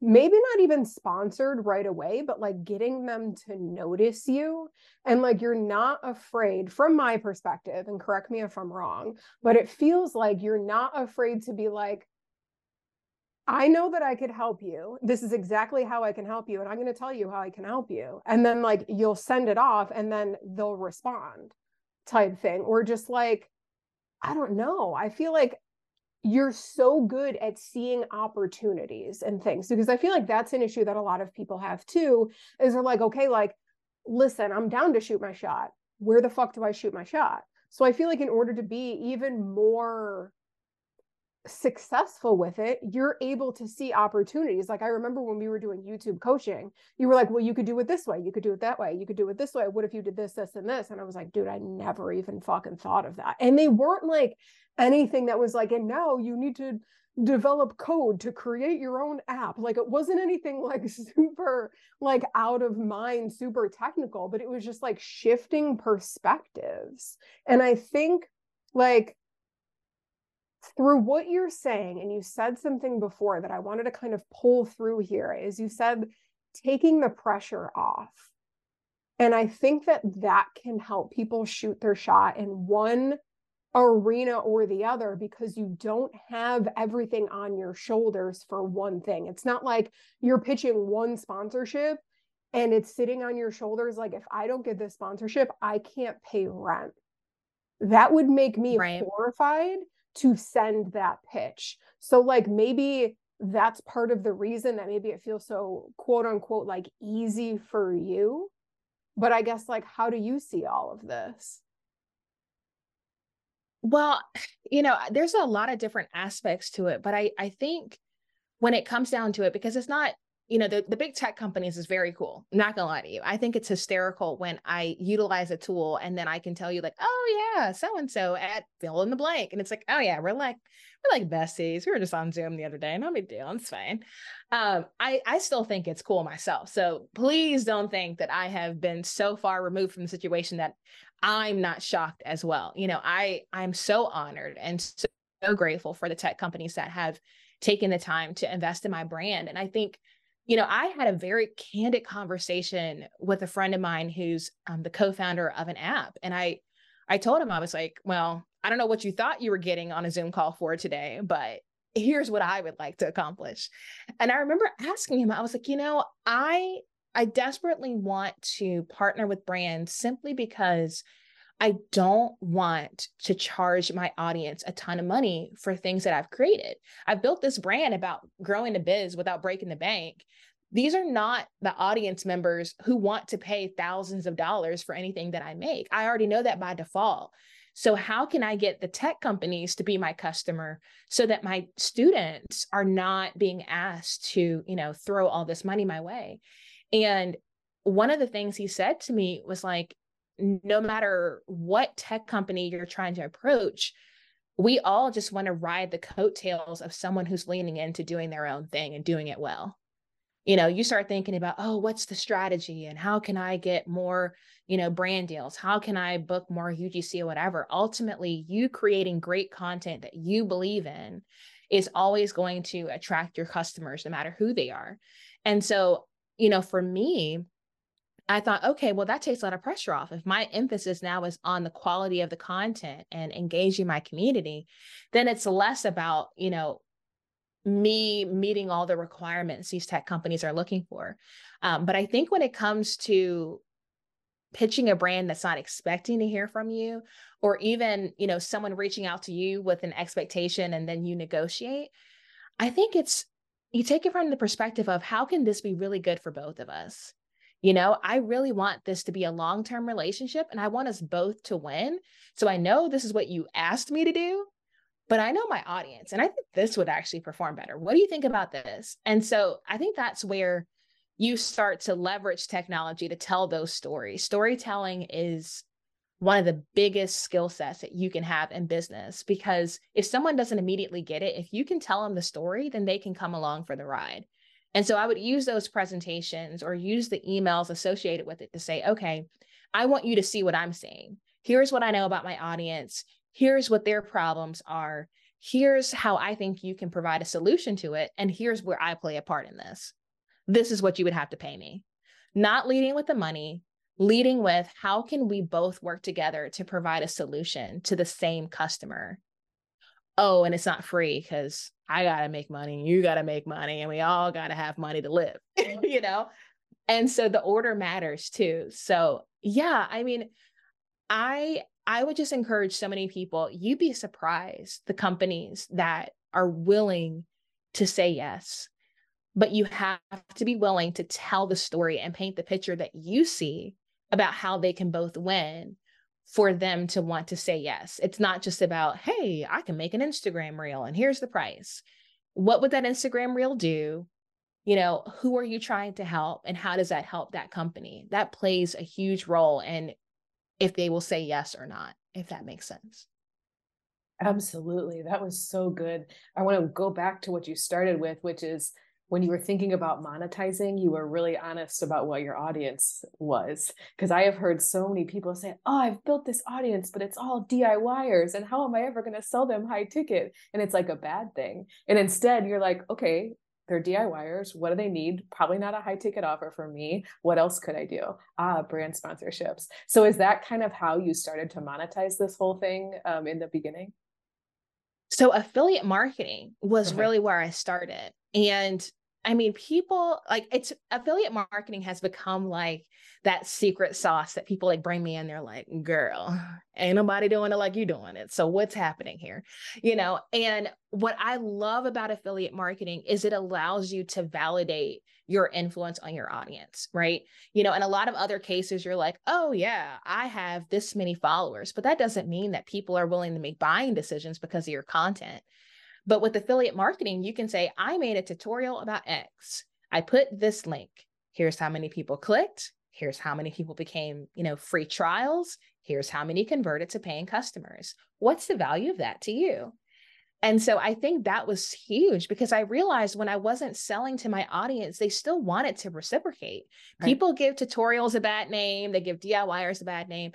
maybe not even sponsored right away, but like getting them to notice you. And like you're not afraid, from my perspective, and correct me if I'm wrong, but it feels like you're not afraid to be like, I know that I could help you. This is exactly how I can help you. And I'm going to tell you how I can help you. And then, like, you'll send it off and then they'll respond type thing. Or just like, I don't know. I feel like you're so good at seeing opportunities and things because I feel like that's an issue that a lot of people have too. Is they're like, okay, like, listen, I'm down to shoot my shot. Where the fuck do I shoot my shot? So I feel like in order to be even more successful with it, you're able to see opportunities. Like I remember when we were doing YouTube coaching, you were like, well, you could do it this way, you could do it that way, you could do it this way. What if you did this, this, and this? And I was like, dude, I never even fucking thought of that. And they weren't like anything that was like, and now you need to develop code to create your own app. Like it wasn't anything like super like out of mind, super technical, but it was just like shifting perspectives. And I think like through what you're saying, and you said something before that I wanted to kind of pull through here, is you said taking the pressure off. And I think that that can help people shoot their shot in one arena or the other because you don't have everything on your shoulders for one thing. It's not like you're pitching one sponsorship and it's sitting on your shoulders like if I don't get this sponsorship, I can't pay rent. That would make me right. horrified to send that pitch. So, like, maybe that's part of the reason that maybe it feels so quote unquote like easy for you. But I guess, like, how do you see all of this? Well, you know, there's a lot of different aspects to it, but I I think when it comes down to it, because it's not you know the, the big tech companies is very cool I'm not gonna lie to you. I think it's hysterical when i utilize a tool and then i can tell you like oh yeah so and so at fill in the blank. And it's like oh yeah we're like we're like besties. We were just on zoom the other day. No big deal. It's fine. Um i i still think it's cool myself. So please don't think that i have been so far removed from the situation that i'm not shocked as well. You know i i'm so honored and so, so grateful for the tech companies that have taken the time to invest in my brand. And I think, you know, I had a very candid conversation with a friend of mine who's um, the co-founder of an app, and I, I told him I was like, well, I don't know what you thought you were getting on a Zoom call for today, but here's what I would like to accomplish. And I remember asking him, I was like, you know, I I desperately want to partner with brands simply because I don't want to charge my audience a ton of money for things that I've created. I've built this brand about growing the biz without breaking the bank. These are not the audience members who want to pay thousands of dollars for anything that I make. I already know that by default. So, how can I get the tech companies to be my customer so that my students are not being asked to, you know, throw all this money my way? And one of the things he said to me was like, no matter what tech company you're trying to approach, we all just want to ride the coattails of someone who's leaning into doing their own thing and doing it well. You know, you start thinking about, oh, what's the strategy and how can I get more, you know, brand deals? How can I book more UGC or whatever? Ultimately, you creating great content that you believe in is always going to attract your customers, no matter who they are. And so, you know, for me, I thought, okay, well, that takes a lot of pressure off. If my emphasis now is on the quality of the content and engaging my community, then it's less about, you know, me meeting all the requirements these tech companies are looking for. Um, but I think when it comes to pitching a brand that's not expecting to hear from you, or even, you know, someone reaching out to you with an expectation and then you negotiate, I think it's you take it from the perspective of how can this be really good for both of us? You know, I really want this to be a long term relationship and I want us both to win. So I know this is what you asked me to do, but I know my audience and I think this would actually perform better. What do you think about this? And so I think that's where you start to leverage technology to tell those stories. Storytelling is one of the biggest skill sets that you can have in business because if someone doesn't immediately get it, if you can tell them the story, then they can come along for the ride. And so I would use those presentations or use the emails associated with it to say, okay, I want you to see what I'm saying. Here's what I know about my audience. Here's what their problems are. Here's how I think you can provide a solution to it. And here's where I play a part in this. This is what you would have to pay me. Not leading with the money, leading with how can we both work together to provide a solution to the same customer oh, and it's not free because I got to make money, you got to make money, and we all got to have money to live, you know? And so the order matters too. So, yeah, I mean, I I would just encourage so many people, you'd be surprised the companies that are willing to say yes. But you have to be willing to tell the story and paint the picture that you see about how they can both win for them to want to say yes. It's not just about, hey, I can make an Instagram reel and here's the price. What would that Instagram reel do? You know, who are you trying to help and how does that help that company? That plays a huge role in if they will say yes or not, if that makes sense. Absolutely. That was so good. I want to go back to what you started with, which is when you were thinking about monetizing, you were really honest about what your audience was. Because I have heard so many people say, Oh, I've built this audience, but it's all DIYers. And how am I ever going to sell them high ticket? And it's like a bad thing. And instead, you're like, Okay, they're DIYers. What do they need? Probably not a high ticket offer for me. What else could I do? Ah, brand sponsorships. So is that kind of how you started to monetize this whole thing um, in the beginning? So affiliate marketing was okay. really where I started. And I mean, people like it's affiliate marketing has become like that secret sauce that people like bring me in. They're like, girl, ain't nobody doing it like you doing it. So what's happening here? You know, and what I love about affiliate marketing is it allows you to validate your influence on your audience, right? You know, in a lot of other cases, you're like, oh, yeah, I have this many followers, but that doesn't mean that people are willing to make buying decisions because of your content. But with affiliate marketing, you can say, I made a tutorial about X. I put this link. Here's how many people clicked. Here's how many people became, you know, free trials. Here's how many converted to paying customers. What's the value of that to you? And so I think that was huge because I realized when I wasn't selling to my audience, they still wanted to reciprocate. Right. People give tutorials a bad name, they give DIYers a bad name,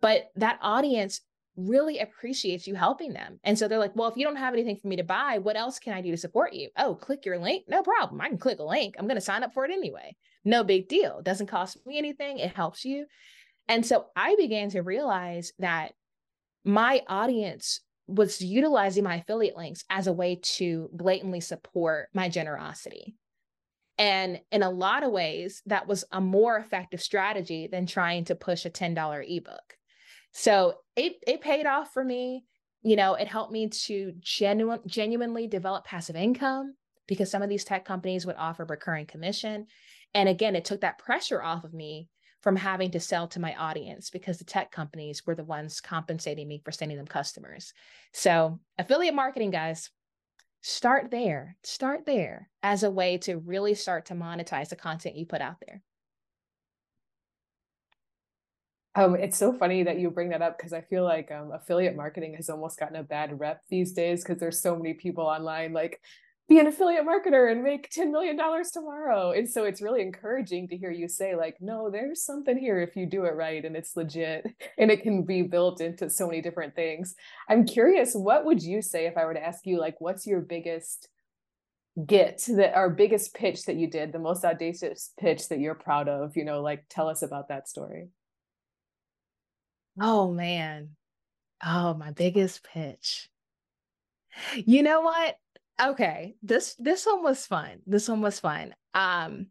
but that audience really appreciates you helping them. And so they're like, well, if you don't have anything for me to buy, what else can I do to support you? Oh, click your link. No problem. I can click a link. I'm going to sign up for it anyway. No big deal. It doesn't cost me anything. It helps you. And so I began to realize that my audience was utilizing my affiliate links as a way to blatantly support my generosity. And in a lot of ways, that was a more effective strategy than trying to push a $10 ebook. So it it paid off for me. You know, it helped me to genuine, genuinely develop passive income because some of these tech companies would offer recurring commission. And again, it took that pressure off of me from having to sell to my audience because the tech companies were the ones compensating me for sending them customers. So, affiliate marketing, guys, start there. Start there as a way to really start to monetize the content you put out there. Um, it's so funny that you bring that up because I feel like um, affiliate marketing has almost gotten a bad rep these days because there's so many people online like be an affiliate marketer and make $10 million tomorrow. And so it's really encouraging to hear you say, like, no, there's something here if you do it right and it's legit and it can be built into so many different things. I'm curious, what would you say if I were to ask you, like, what's your biggest get that our biggest pitch that you did, the most audacious pitch that you're proud of? You know, like, tell us about that story. Oh, man. Oh, my biggest pitch. You know what? okay this this one was fun this one was fun um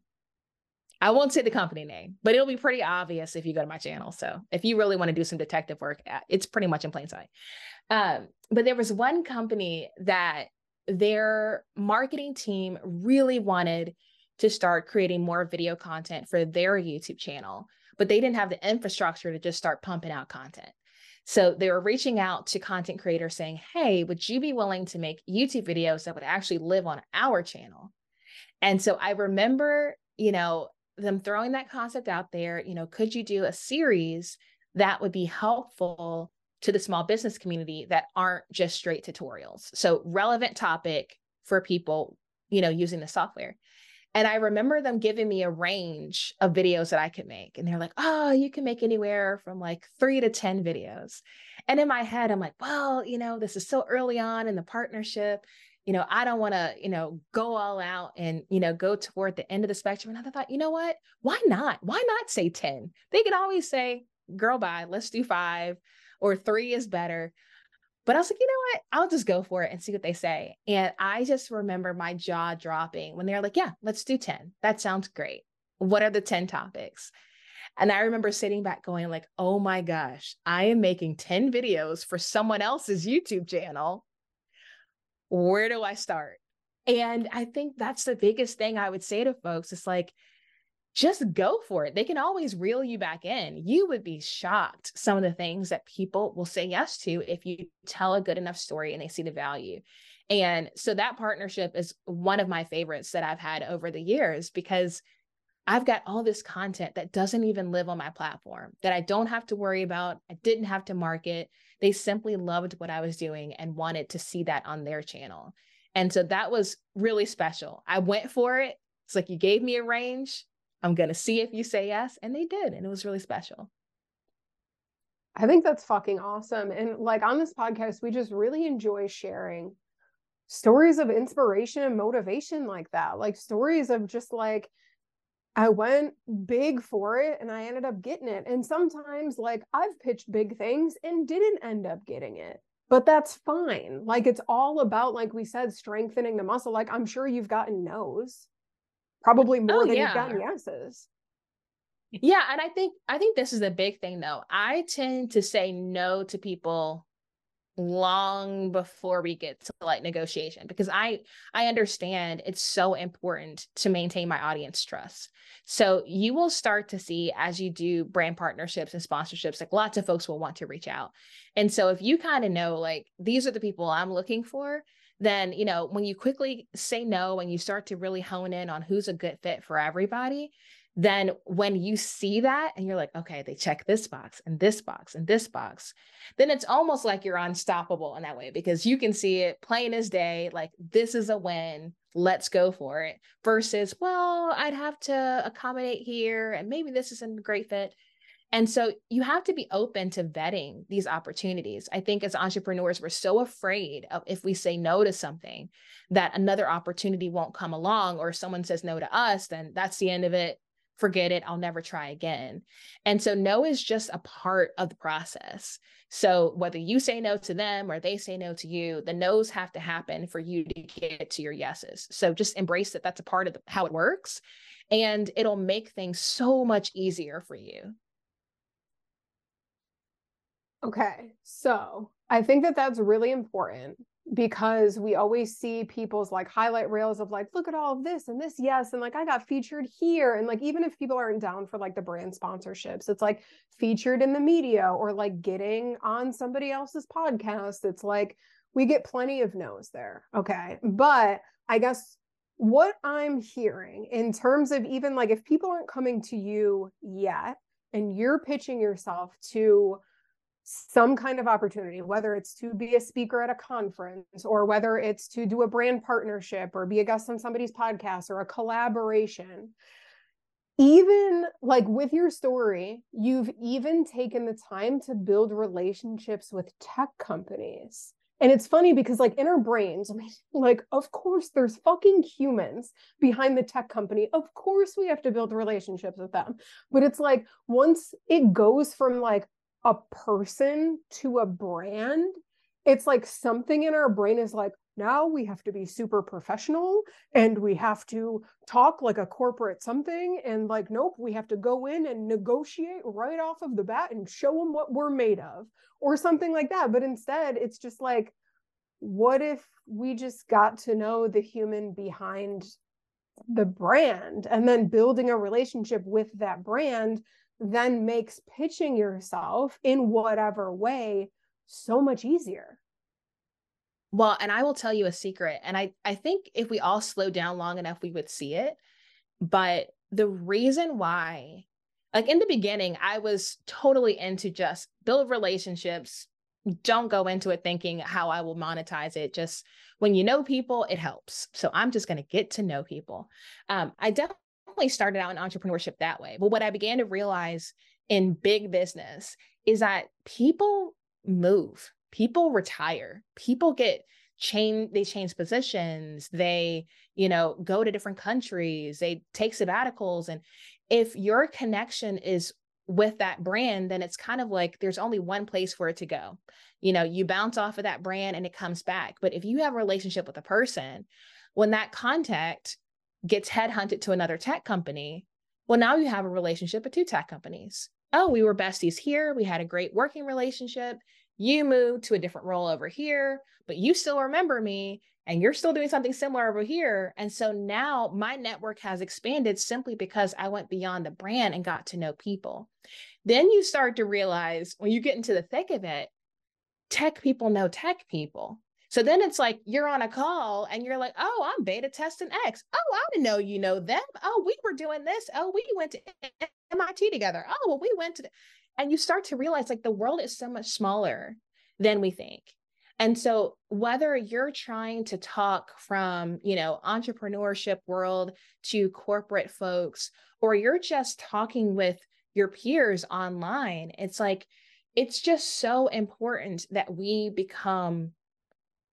i won't say the company name but it'll be pretty obvious if you go to my channel so if you really want to do some detective work uh, it's pretty much in plain sight um but there was one company that their marketing team really wanted to start creating more video content for their youtube channel but they didn't have the infrastructure to just start pumping out content so they were reaching out to content creators saying, Hey, would you be willing to make YouTube videos that would actually live on our channel? And so I remember, you know, them throwing that concept out there, you know, could you do a series that would be helpful to the small business community that aren't just straight tutorials? So relevant topic for people, you know, using the software. And I remember them giving me a range of videos that I could make. And they're like, oh, you can make anywhere from like three to 10 videos. And in my head, I'm like, well, you know, this is so early on in the partnership. You know, I don't want to, you know, go all out and, you know, go toward the end of the spectrum. And I thought, you know what? Why not? Why not say 10? They could always say, girl, bye, let's do five or three is better. But I was like, you know what? I'll just go for it and see what they say. And I just remember my jaw dropping when they're like, yeah, let's do 10. That sounds great. What are the 10 topics? And I remember sitting back going like, oh my gosh, I am making 10 videos for someone else's YouTube channel. Where do I start? And I think that's the biggest thing I would say to folks. It's like, just go for it. They can always reel you back in. You would be shocked some of the things that people will say yes to if you tell a good enough story and they see the value. And so that partnership is one of my favorites that I've had over the years because I've got all this content that doesn't even live on my platform that I don't have to worry about. I didn't have to market. They simply loved what I was doing and wanted to see that on their channel. And so that was really special. I went for it. It's like you gave me a range I'm going to see if you say yes. And they did. And it was really special. I think that's fucking awesome. And like on this podcast, we just really enjoy sharing stories of inspiration and motivation like that. Like stories of just like, I went big for it and I ended up getting it. And sometimes, like, I've pitched big things and didn't end up getting it, but that's fine. Like, it's all about, like we said, strengthening the muscle. Like, I'm sure you've gotten no's probably oh, more oh, than yeah. you've gotten yeses. Yeah, and I think I think this is a big thing though. I tend to say no to people long before we get to like negotiation because I I understand it's so important to maintain my audience trust. So you will start to see as you do brand partnerships and sponsorships like lots of folks will want to reach out. And so if you kind of know like these are the people I'm looking for, then you know when you quickly say no and you start to really hone in on who's a good fit for everybody then when you see that and you're like okay they check this box and this box and this box then it's almost like you're unstoppable in that way because you can see it plain as day like this is a win. Let's go for it versus well i'd have to accommodate here and maybe this isn't a great fit And so you have to be open to vetting these opportunities. I think as entrepreneurs, we're so afraid of if we say no to something that another opportunity won't come along or if someone says no to us, then that's the end of it. Forget it. I'll never try again. And so no is just a part of the process. So whether you say no to them or they say no to you, the no's have to happen for you to get to your yeses. So just embrace that that's a part of the, how it works and it'll make things so much easier for you. Okay. So I think that that's really important because we always see people's like highlight reels of like, look at all of this and this, yes. And like, I got featured here. And like, even if people aren't down for like the brand sponsorships, it's like featured in the media or like getting on somebody else's podcast. It's like, we get plenty of no's there. Okay. But I guess what I'm hearing in terms of even like if people aren't coming to you yet and you're pitching yourself to some kind of opportunity, whether it's to be a speaker at a conference or whether it's to do a brand partnership or be a guest on somebody's podcast or a collaboration. Even like with your story, you've even taken the time to build relationships with tech companies. And it's funny because, like, in our brains, like, of course, there's fucking humans behind the tech company. Of course, we have to build relationships with them. But it's like, once it goes from like, a person to a brand, it's like something in our brain is like, now we have to be super professional and we have to talk like a corporate something. And like, nope, we have to go in and negotiate right off of the bat and show them what we're made of or something like that. But instead, it's just like, what if we just got to know the human behind the brand and then building a relationship with that brand then makes pitching yourself in whatever way so much easier. Well, and I will tell you a secret. And I, I think if we all slow down long enough, we would see it. But the reason why, like in the beginning, I was totally into just build relationships. Don't go into it thinking how I will monetize it. Just when you know people, it helps. So I'm just going to get to know people. Um, I definitely definitely started out in entrepreneurship that way. But what I began to realize in big business is that people move, people retire, people get change they change positions they you know go to different countries they take sabbaticals and if your connection is with that brand then it's kind of like there's only one place for it to go you know you bounce off of that brand and it comes back but if you have a relationship with a person when that contact gets headhunted to another tech company, well, now you have a relationship with two tech companies. Oh, we were besties here. We had a great working relationship. You moved to a different role over here, but you still remember me and you're still doing something similar over here. And so now my network has expanded simply because I went beyond the brand and got to know people. Then you start to realize when you get into the thick of it, tech people know tech people. So then it's like you're on a call and you're like, oh, I'm beta testing X. Oh, I didn't know you know them. Oh, we were doing this. Oh, we went to MIT together. Oh, well, we went to, and you start to realize like the world is so much smaller than we think. And so whether you're trying to talk from, you know, entrepreneurship world to corporate folks, or you're just talking with your peers online, it's like, it's just so important that we become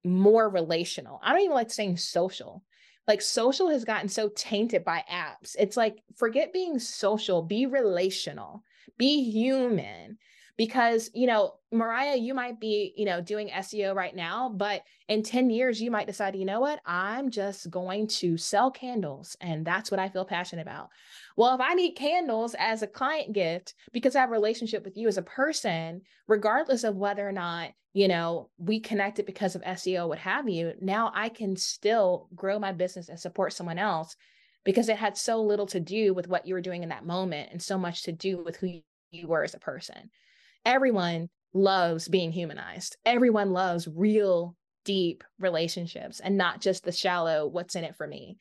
more relational. I don't even like saying social. Like social has gotten so tainted by apps. It's like forget being social, be relational, be human. Because, you know, Mariah, you might be, you know, doing SEO right now, but in 10 years, you might decide, you know what, I'm just going to sell candles. And that's what I feel passionate about. Well, if I need candles as a client gift because I have a relationship with you as a person, regardless of whether or not, you know, we connected because of SEO, what have you, now I can still grow my business and support someone else because it had so little to do with what you were doing in that moment and so much to do with who you were as a person. Everyone loves being humanized. Everyone loves real, deep relationships and not just the shallow, what's in it for me.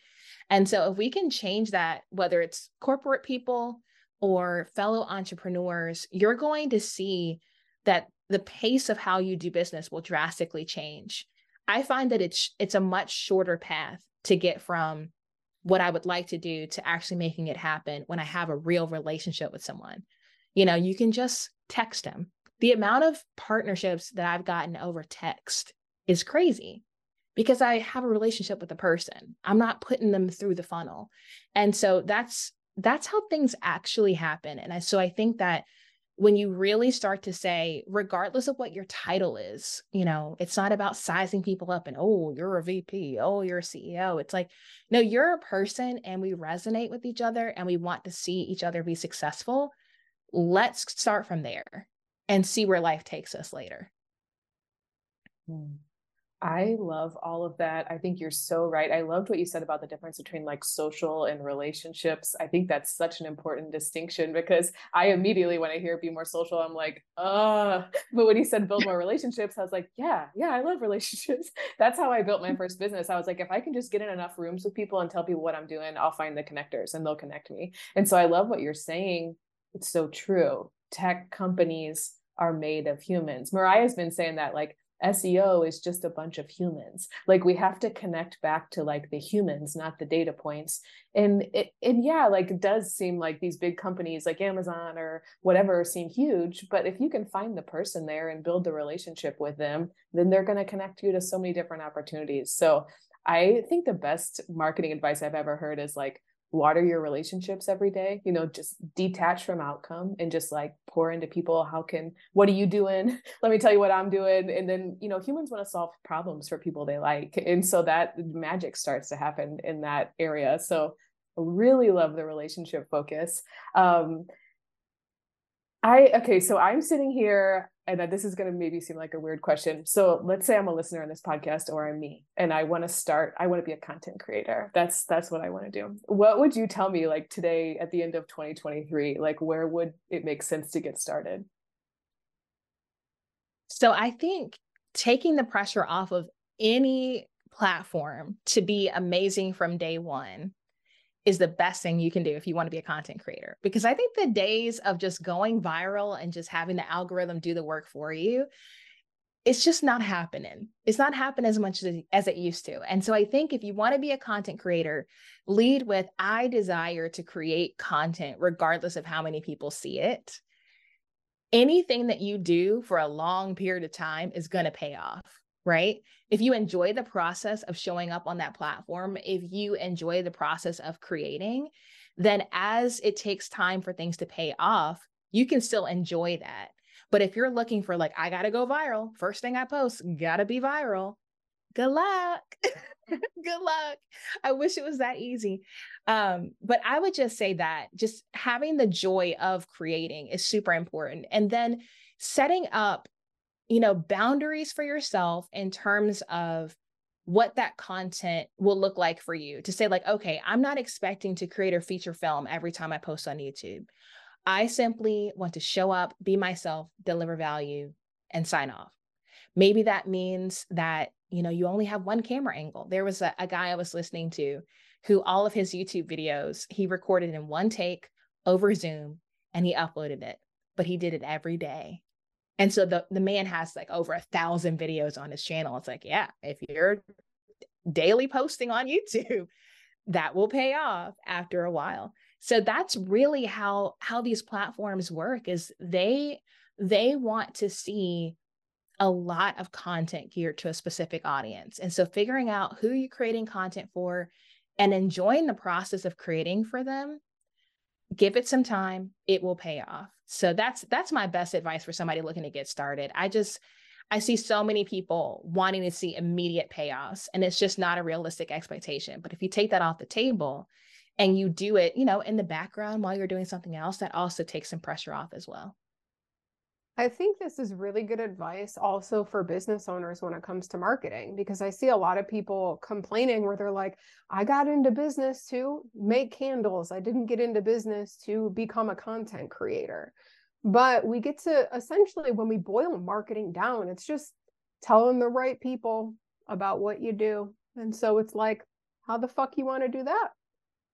And so if we can change that, whether it's corporate people or fellow entrepreneurs, you're going to see that the pace of how you do business will drastically change. I find that it's it's a much shorter path to get from what I would like to do to actually making it happen when I have a real relationship with someone. You know, you can just text them. The amount of partnerships that I've gotten over text is crazy because I have a relationship with the person. I'm not putting them through the funnel. And so that's that's how things actually happen. And I so I think that when you really start to say, regardless of what your title is, you know, it's not about sizing people up and, oh, you're a VP, oh, you're a CEO. It's like, no, you're a person and we resonate with each other and we want to see each other be successful. Let's start from there and see where life takes us later. Hmm. I love all of that. I think you're so right. I loved what you said about the difference between like social and relationships. I think that's such an important distinction because I immediately, when I hear be more social, I'm like, uh, but when you said build more relationships, I was like, yeah, yeah, I love relationships. That's how I built my first business. I was like, if I can just get in enough rooms with people and tell people what I'm doing, I'll find the connectors and they'll connect me. And so I love what you're saying. It's so true. Tech companies are made of humans. Mariah's been saying that like SEO is just a bunch of humans. Like we have to connect back to like the humans, not the data points. And it, and yeah, like it does seem like these big companies like Amazon or whatever seem huge, but if you can find the person there and build the relationship with them, then they're going to connect you to so many different opportunities. So I think the best marketing advice I've ever heard is like water your relationships every day you know just detach from outcome and just like pour into people how can what are you doing? Let me tell you what i'm doing. And then you know humans want to solve problems for people they like and so that magic starts to happen in that area. So I really love the relationship focus. Um I okay, so I'm sitting here, and this is going to maybe seem like a weird question. So let's say I'm a listener on this podcast, or I'm me, and I want to start. I want to be a content creator. That's that's what I want to do. What would you tell me, like today at the end of 2023? Like, where would it make sense to get started? So I think taking the pressure off of any platform to be amazing from day one is the best thing you can do if you want to be a content creator. Because I think the days of just going viral and just having the algorithm do the work for you, it's just not happening. It's not happening as much as, it used to. And so I think if you want to be a content creator, lead with I desire to create content regardless of how many people see it. Anything that you do for a long period of time is going to pay off right? If you enjoy the process of showing up on that platform, if you enjoy the process of creating, then as it takes time for things to pay off, you can still enjoy that. But if you're looking for, like, I got to go viral, first thing I post, got to be viral, good luck. good luck. I wish it was that easy. Um, but I would just say that just having the joy of creating is super important. And then setting up you know, boundaries for yourself in terms of what that content will look like for you to say like okay i'm not expecting to create a feature film every time i post on youtube. I simply want to show up be myself deliver value and sign off. Maybe that means that you know you only have one camera angle. There was a, a guy i was listening to who all of his youtube videos he recorded in one take over zoom and he uploaded it but he did it every day and so the, the man has like over a thousand videos on his channel. It's like, yeah, if you're daily posting on YouTube, that will pay off after a while. So that's really how how these platforms work is they they want to see a lot of content geared to a specific audience. And so figuring out who you're creating content for and enjoying the process of creating for them give it some time it will pay off so that's that's my best advice for somebody looking to get started. I just i see so many people wanting to see immediate payoffs and it's just not a realistic expectation. But if you take that off the table and you do it you know in the background while you're doing something else that also takes some pressure off as well I think this is really good advice also for business owners when it comes to marketing, because I see a lot of people complaining where they're like, I got into business to make candles. I didn't get into business to become a content creator. But we get to essentially, when we boil marketing down, it's just telling the right people about what you do. And so it's like, how the fuck you want to do that?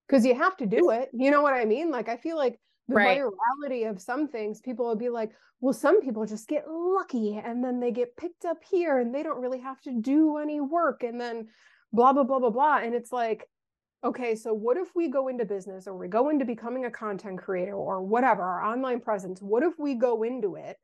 Because you have to do it. You know what I mean? Like, I feel like the right. virality of some things, people will be like, well, some people just get lucky and then they get picked up here and they don't really have to do any work and then blah, blah, blah, blah, blah. And it's like, okay, so what if we go into business or we go into becoming a content creator or whatever, our online presence? What if we go into it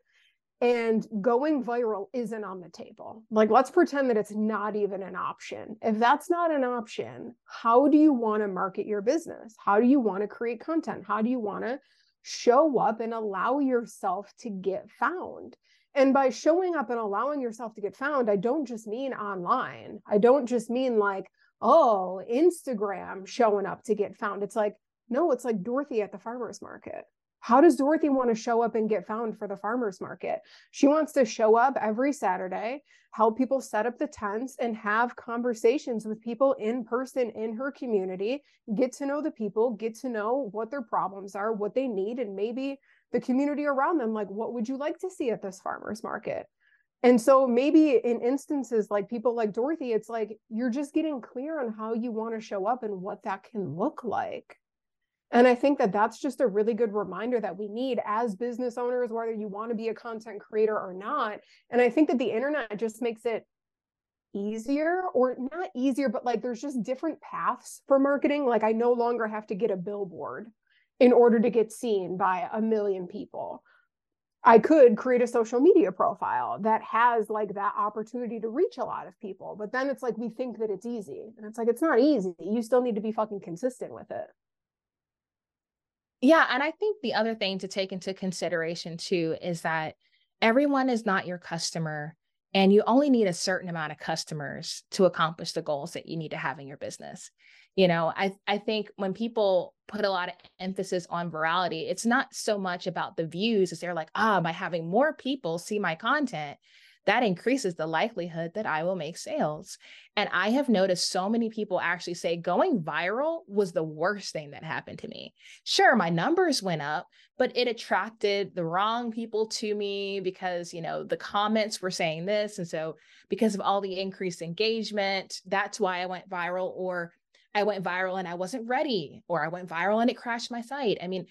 and going viral isn't on the table? Like, let's pretend that it's not even an option. If that's not an option, how do you want to market your business? How do you want to create content? How do you want to show up and allow yourself to get found? And by showing up and allowing yourself to get found, I don't just mean online. I don't just mean like, oh, Instagram showing up to get found. It's like, no, it's like Dorothy at the farmer's market. How does Dorothy want to show up and get found for the farmer's market? She wants to show up every Saturday, help people set up the tents, and have conversations with people in person in her community, get to know the people, get to know what their problems are, what they need, and maybe the community around them. Like, what would you like to see at this farmer's market? And so maybe in instances like people like Dorothy, it's like you're just getting clear on how you want to show up and what that can look like. And I think that that's just a really good reminder that we need as business owners, whether you want to be a content creator or not. And I think that the internet just makes it easier or not easier, but like there's just different paths for marketing. Like I no longer have to get a billboard in order to get seen by a million people. I could create a social media profile that has like that opportunity to reach a lot of people. But then it's like we think that it's easy. And it's like it's not easy. You still need to be fucking consistent with it. Yeah. And I think the other thing to take into consideration too is that everyone is not your customer. And you only need a certain amount of customers to accomplish the goals that you need to have in your business you know i i think when people put a lot of emphasis on virality it's not so much about the views as they're like ah by having more people see my content that increases the likelihood that I will make sales. And I have noticed so many people actually say going viral was the worst thing that happened to me. Sure, my numbers went up, but it attracted the wrong people to me because, you know, the comments were saying this. And so, because of all the increased engagement, that's why I went viral. Or I went viral and I wasn't ready, or I went viral and it crashed my site. I mean,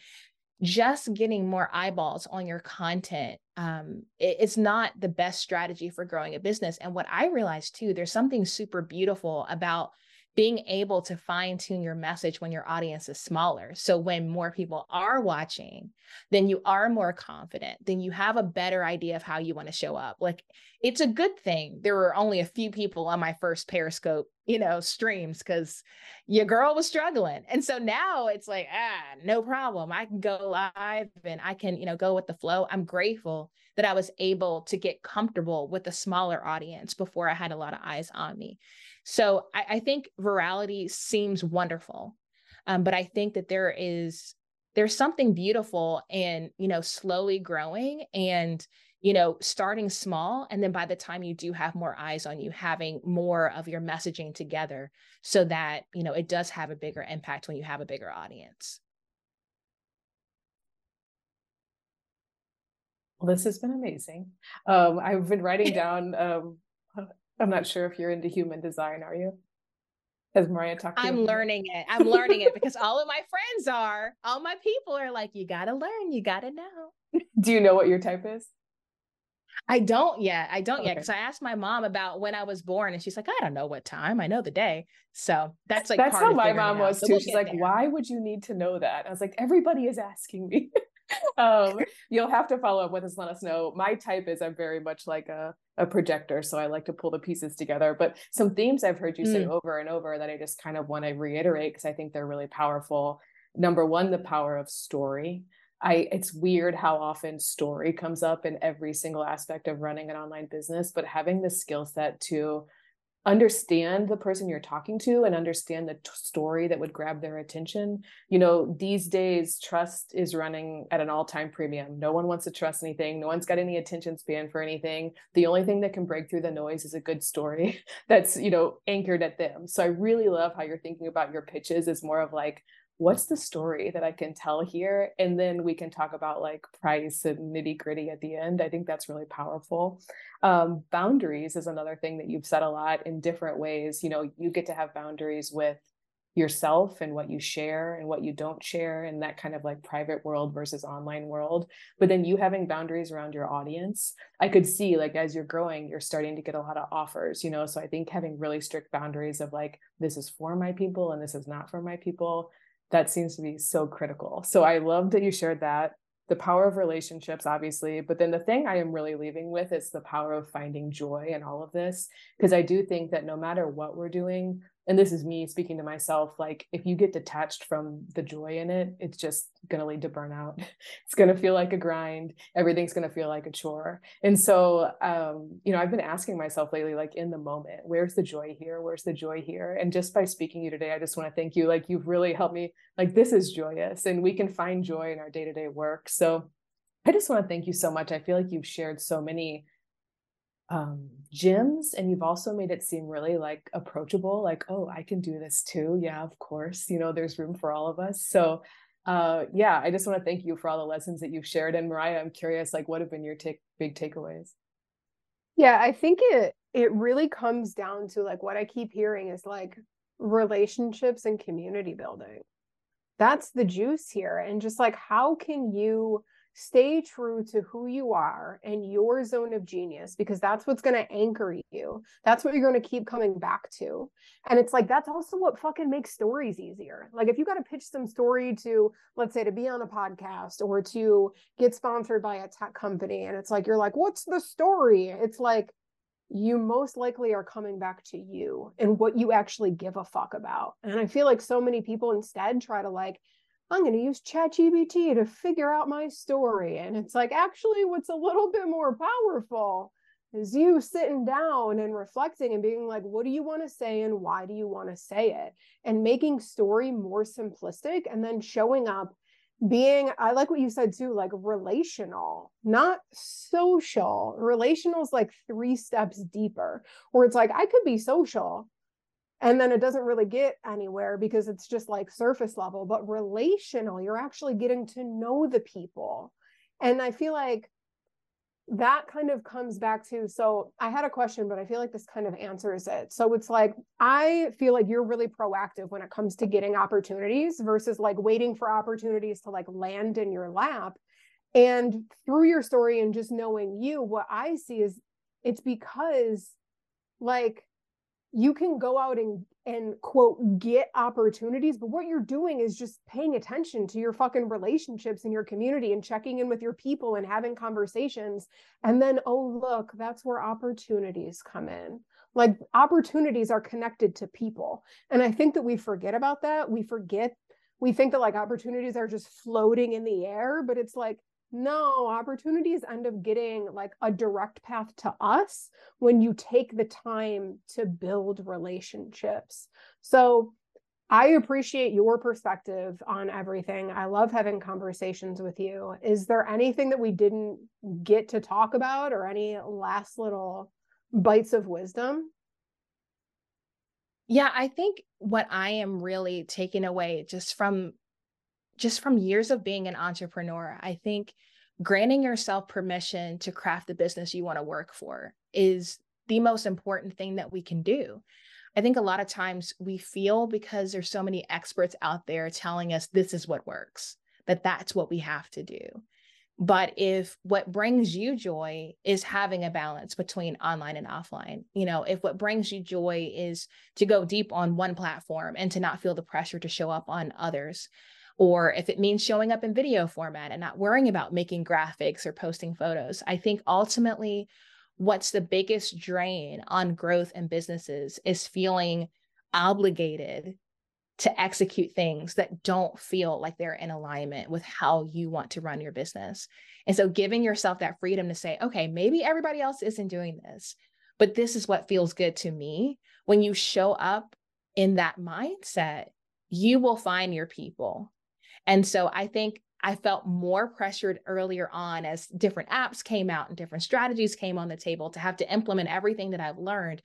just getting more eyeballs on your content um, it, it's not the best strategy for growing a business. And what I realized too, there's something super beautiful about being able to fine tune your message when your audience is smaller. So when more people are watching, then you are more confident, then you have a better idea of how you want to show up. Like it's a good thing. There were only a few people on my first Periscope, you know, streams because your girl was struggling. And so now it's like, ah, no problem. I can go live and I can, you know, go with the flow. I'm grateful that I was able to get comfortable with a smaller audience before I had a lot of eyes on me. So I, I think virality seems wonderful. Um, but I think that there is there's something beautiful in you know slowly growing and you know starting small and then by the time you do have more eyes on you having more of your messaging together so that you know it does have a bigger impact when you have a bigger audience well this has been amazing um, i've been writing down um, I'm not sure if you're into human design, are you? Has Mariah talked to I'm you? learning it. I'm learning it because all of my friends are, all my people are like, you got to learn, you got to know. Do you know what your type is? I don't yet. I don't okay. yet. Because I asked my mom about when I was born, and she's like, I don't know what time. I know the day. So that's like that's how my mom was too. So she's like, there. why would you need to know that? I was like, everybody is asking me. um, you'll have to follow up with us. Let us know. My type is I'm very much like a a projector, so I like to pull the pieces together. But some themes I've heard you mm. say over and over that I just kind of want to reiterate because I think they're really powerful. Number one, the power of story. I it's weird how often story comes up in every single aspect of running an online business, but having the skill set to understand the person you're talking to and understand the t- story that would grab their attention. You know, these days, trust is running at an all time premium. No one wants to trust anything. No one's got any attention span for anything. The only thing that can break through the noise is a good story that's, you know, anchored at them. So I really love how you're thinking about your pitches as more of like, what's the story that I can tell here? And then we can talk about like price and nitty gritty at the end. I think that's really powerful. Um, boundaries is another thing that you've said a lot in different ways. You know, you get to have boundaries with yourself and what you share and what you don't share and that kind of like private world versus online world but then you having boundaries around your audience i could see like as you're growing you're starting to get a lot of offers you know so i think having really strict boundaries of like this is for my people and this is not for my people that seems to be so critical. So i love that you shared that. The power of relationships obviously but then the thing i am really leaving with is the power of finding joy in all of this because i do think that no matter what we're doing and this is me speaking to myself like if you get detached from the joy in it it's just going to lead to burnout. It's going to feel like a grind. Everything's going to feel like a chore. And so um, you know i've been asking myself lately like in the moment where's the joy here? Where's the joy here? And just by speaking to you today i just want to thank you. Like you've really helped me like this is joyous and we can find joy in our day-to-day work. So i just want to thank you so much. I feel like you've shared so many um, gyms and you've also made it seem really like approachable like oh i can do this too. Yeah of course you know there's room for all of us. So uh yeah i just want to thank you for all the lessons that you've shared and mariah i'm curious like what have been your take big takeaways? Yeah i think it it really comes down to like what i keep hearing is like relationships and community building. That's the juice here and just like how can you stay true to who you are and your zone of genius because that's what's going to anchor you. That's what you're going to keep coming back to. And it's like, that's also what fucking makes stories easier. Like, if you got to pitch some story to, let's say, to be on a podcast or to get sponsored by a tech company, and it's like, you're like, what's the story? It's like, you most likely are coming back to you and what you actually give a fuck about. And I feel like so many people instead try to like I'm going to use ChatGPT to figure out my story. And it's like, actually, what's a little bit more powerful is you sitting down and reflecting and being like, what do you want to say and why do you want to say it? And making story more simplistic and then showing up being, I like what you said too, like relational, not social. Relational is like three steps deeper, where it's like, I could be social and then it doesn't really get anywhere because it's just like surface level but relational you're actually getting to know the people. And i feel like that kind of comes back to so i had a question but i feel like this kind of answers it. So it's like i feel like you're really proactive when it comes to getting opportunities versus like waiting for opportunities to like land in your lap. And through your story and just knowing you what i see is it's because like you can go out and and quote get opportunities but what you're doing is just paying attention to your fucking relationships in your community and checking in with your people and having conversations. And then oh look that's where opportunities come in. Like opportunities are connected to people. And i think that we forget about that. We forget we think that like opportunities are just floating in the air but it's like no, opportunities end up getting like a direct path to us when you take the time to build relationships. So I appreciate your perspective on everything. I love having conversations with you. Is there anything that we didn't get to talk about or any last little bites of wisdom? Yeah, I think what I am really taking away just from just from years of being an entrepreneur, I think granting yourself permission to craft the business you want to work for is the most important thing that we can do. I think a lot of times we feel because there's so many experts out there telling us this is what works, that that's what we have to do. But if what brings you joy is having a balance between online and offline, you know, if what brings you joy is to go deep on one platform and to not feel the pressure to show up on others, or if it means showing up in video format and not worrying about making graphics or posting photos. I think ultimately, what's the biggest drain on growth and businesses is feeling obligated to execute things that don't feel like they're in alignment with how you want to run your business. And so giving yourself that freedom to say, okay, maybe everybody else isn't doing this, but this is what feels good to me. When you show up in that mindset, you will find your people and so I think I felt more pressured earlier on as different apps came out and different strategies came on the table to have to implement everything that I've learned.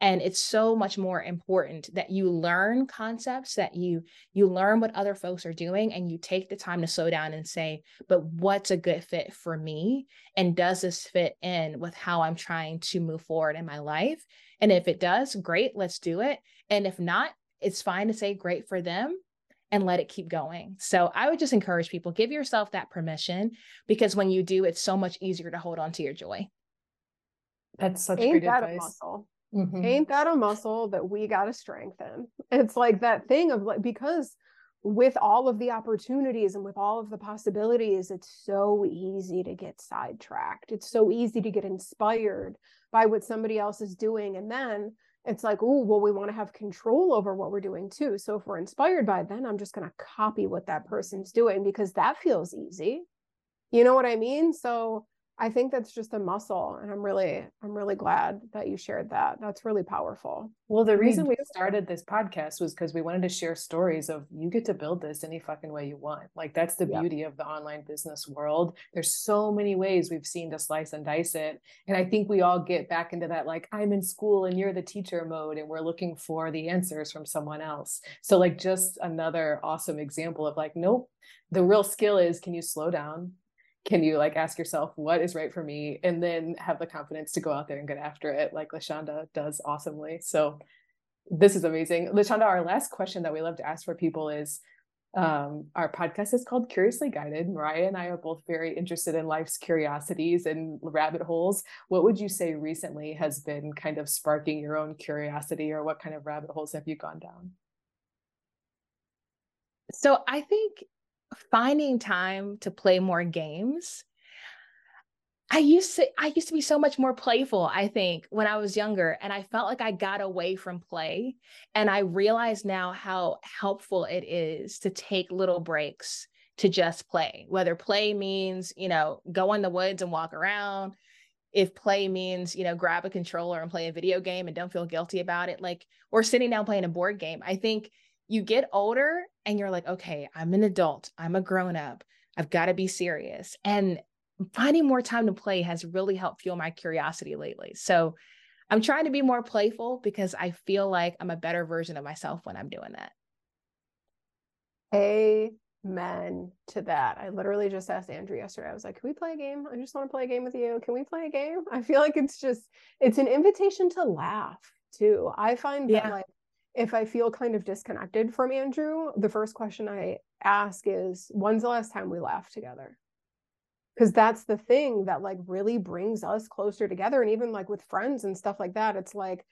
And it's so much more important that you learn concepts that you you learn what other folks are doing and you take the time to slow down and say but what's a good fit for me? And does this fit in with how i'm trying to move forward in my life? And if it does great let's do it. And if not it's fine to say great for them and let it keep going. So I would just encourage people give yourself that permission because when you do, it's so much easier to hold on to your joy. That's such Ain't great that advice. a muscle? Mhm. Ain't that a muscle that we got to strengthen? It's like that thing of like, because with all of the opportunities and with all of the possibilities, it's so easy to get sidetracked. It's so easy to get inspired by what somebody else is doing. And then it's like, oh, well, we want to have control over what we're doing too. So if we're inspired by it, then I'm just going to copy what that person's doing because that feels easy. You know what I mean? So I think that's just a muscle. And I'm really, I'm really glad that you shared that. That's really powerful. Well, the reason we started this podcast was because we wanted to share stories of you get to build this any fucking way you want. Like that's the Yep. beauty of the online business world. There's so many ways we've seen to slice and dice it. And I think we all get back into that like I'm in school and you're the teacher mode and we're looking for the answers from someone else. So like just another awesome example of like nope, the real skill is can you slow down? Can you like ask yourself what is right for me and then have the confidence to go out there and get after it like LaShonda does awesomely. So this is amazing. LaShonda, our last question that we love to ask for people is um, our podcast is called Curiously Guided. Mariah and I are both very interested in life's curiosities and rabbit holes. What would you say recently has been kind of sparking your own curiosity, or what kind of rabbit holes have you gone down? So I think finding time to play more games. I used to I used to be so much more playful, I think, when I was younger and I felt like I got away from play and I realize now how helpful it is to take little breaks to just play. Whether play means, you know, go in the woods and walk around, if play means, you know, grab a controller and play a video game and don't feel guilty about it, like or sitting down playing a board game. I think you get older and you're like, okay, I'm an adult, I'm a grown up, I've got to be serious. And finding more time to play has really helped fuel my curiosity lately. So I'm trying to be more playful because I feel like I'm a better version of myself when I'm doing that. Amen to that. I literally just asked Andrew yesterday. I was like, "Can we play a game? I just want to play a game with you. Can we play a game?" I feel like it's just it's an invitation to laugh too. I find that Yeah. like if I feel kind of disconnected from Andrew, the first question I ask is, "When's the last time we laughed together?" Because that's the thing that like really brings us closer together. And even like with friends and stuff like that, it's like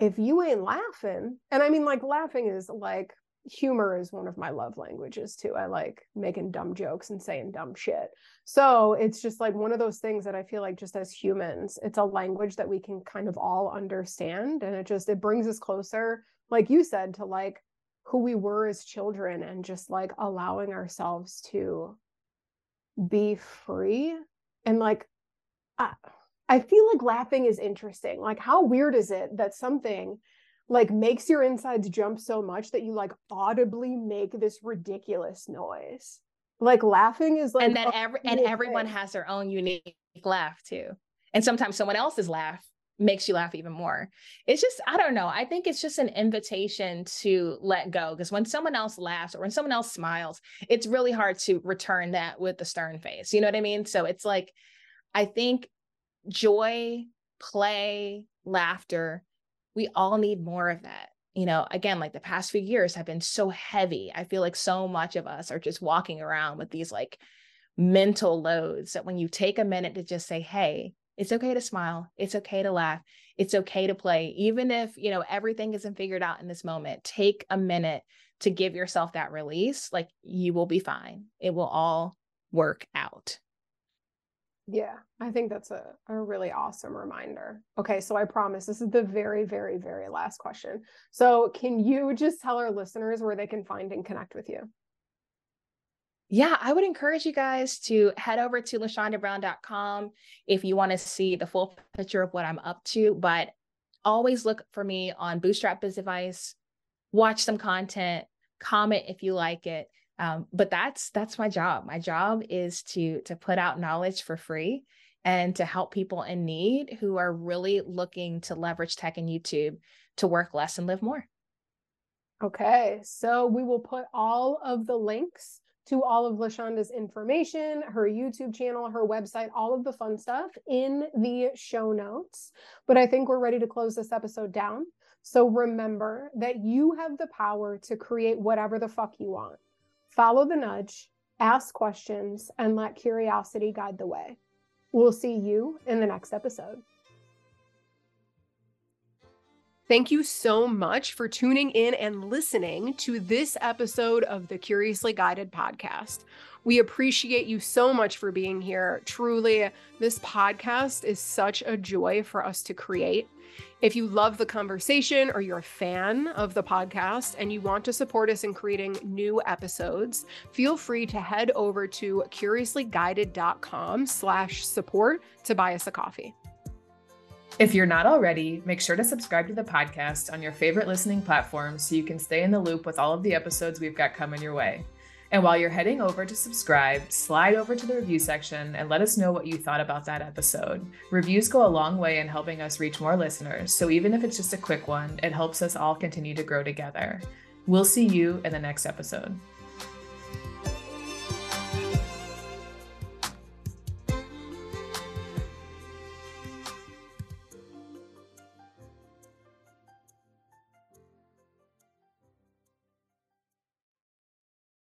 if you ain't laughing, and I mean like laughing is like humor is one of my love languages too. I like making dumb jokes and saying dumb shit. So it's just like one of those things that I feel like just as humans, it's a language that we can kind of all understand. And it just it brings us closer, like you said, to like who we were as children and just like allowing ourselves to be free. And like I, I feel like laughing is interesting. Like how weird is it that something like makes your insides jump so much that you like audibly make this ridiculous noise. Like laughing is like and then every and everyone thing. has their own unique laugh too. And sometimes someone else's laugh makes you laugh even more. It's just, I don't know. I think it's just an invitation to let go because when someone else laughs or when someone else smiles, it's really hard to return that with a stern face. You know what I mean? So it's like, I think joy, play, laughter, we all need more of that. You know, again, like the past few years have been so heavy. I feel like so much of us are just walking around with these like mental loads that when you take a minute to just say, hey, it's okay to smile. It's okay to laugh. It's okay to play. Even if, you know, everything isn't figured out in this moment, take a minute to give yourself that release. Like you will be fine. It will all work out. Yeah, I think that's a, a really awesome reminder. Okay, so I promise this is the very, very, very last question. So, can you just tell our listeners where they can find and connect with you? Yeah, I would encourage you guys to head over to lashondabrown.com if you want to see the full picture of what I'm up to. But always look for me on Bootstrap Biz Advice, watch some content, comment if you like it. Um, but that's that's my job. My job is to to put out knowledge for free and to help people in need who are really looking to leverage tech and YouTube to work less and live more. Okay, so we will put all of the links to all of LaShonda's information, her YouTube channel, her website, all of the fun stuff in the show notes. But I think we're ready to close this episode down. So remember that you have the power to create whatever the fuck you want. Follow the nudge, ask questions, and let curiosity guide the way. We'll see you in the next episode. Thank you so much for tuning in and listening to this episode of the Curiously Guided podcast. We appreciate you so much for being here. Truly, this podcast is such a joy for us to create. If you love the conversation or you're a fan of the podcast and you want to support us in creating new episodes, feel free to head over to curiouslyguided.com slash support to buy us a coffee. If you're not already, make sure to subscribe to the podcast on your favorite listening platform so you can stay in the loop with all of the episodes we've got coming your way. And while you're heading over to subscribe, slide over to the review section and let us know what you thought about that episode. Reviews go a long way in helping us reach more listeners, so even if it's just a quick one, it helps us all continue to grow together. We'll see you in the next episode.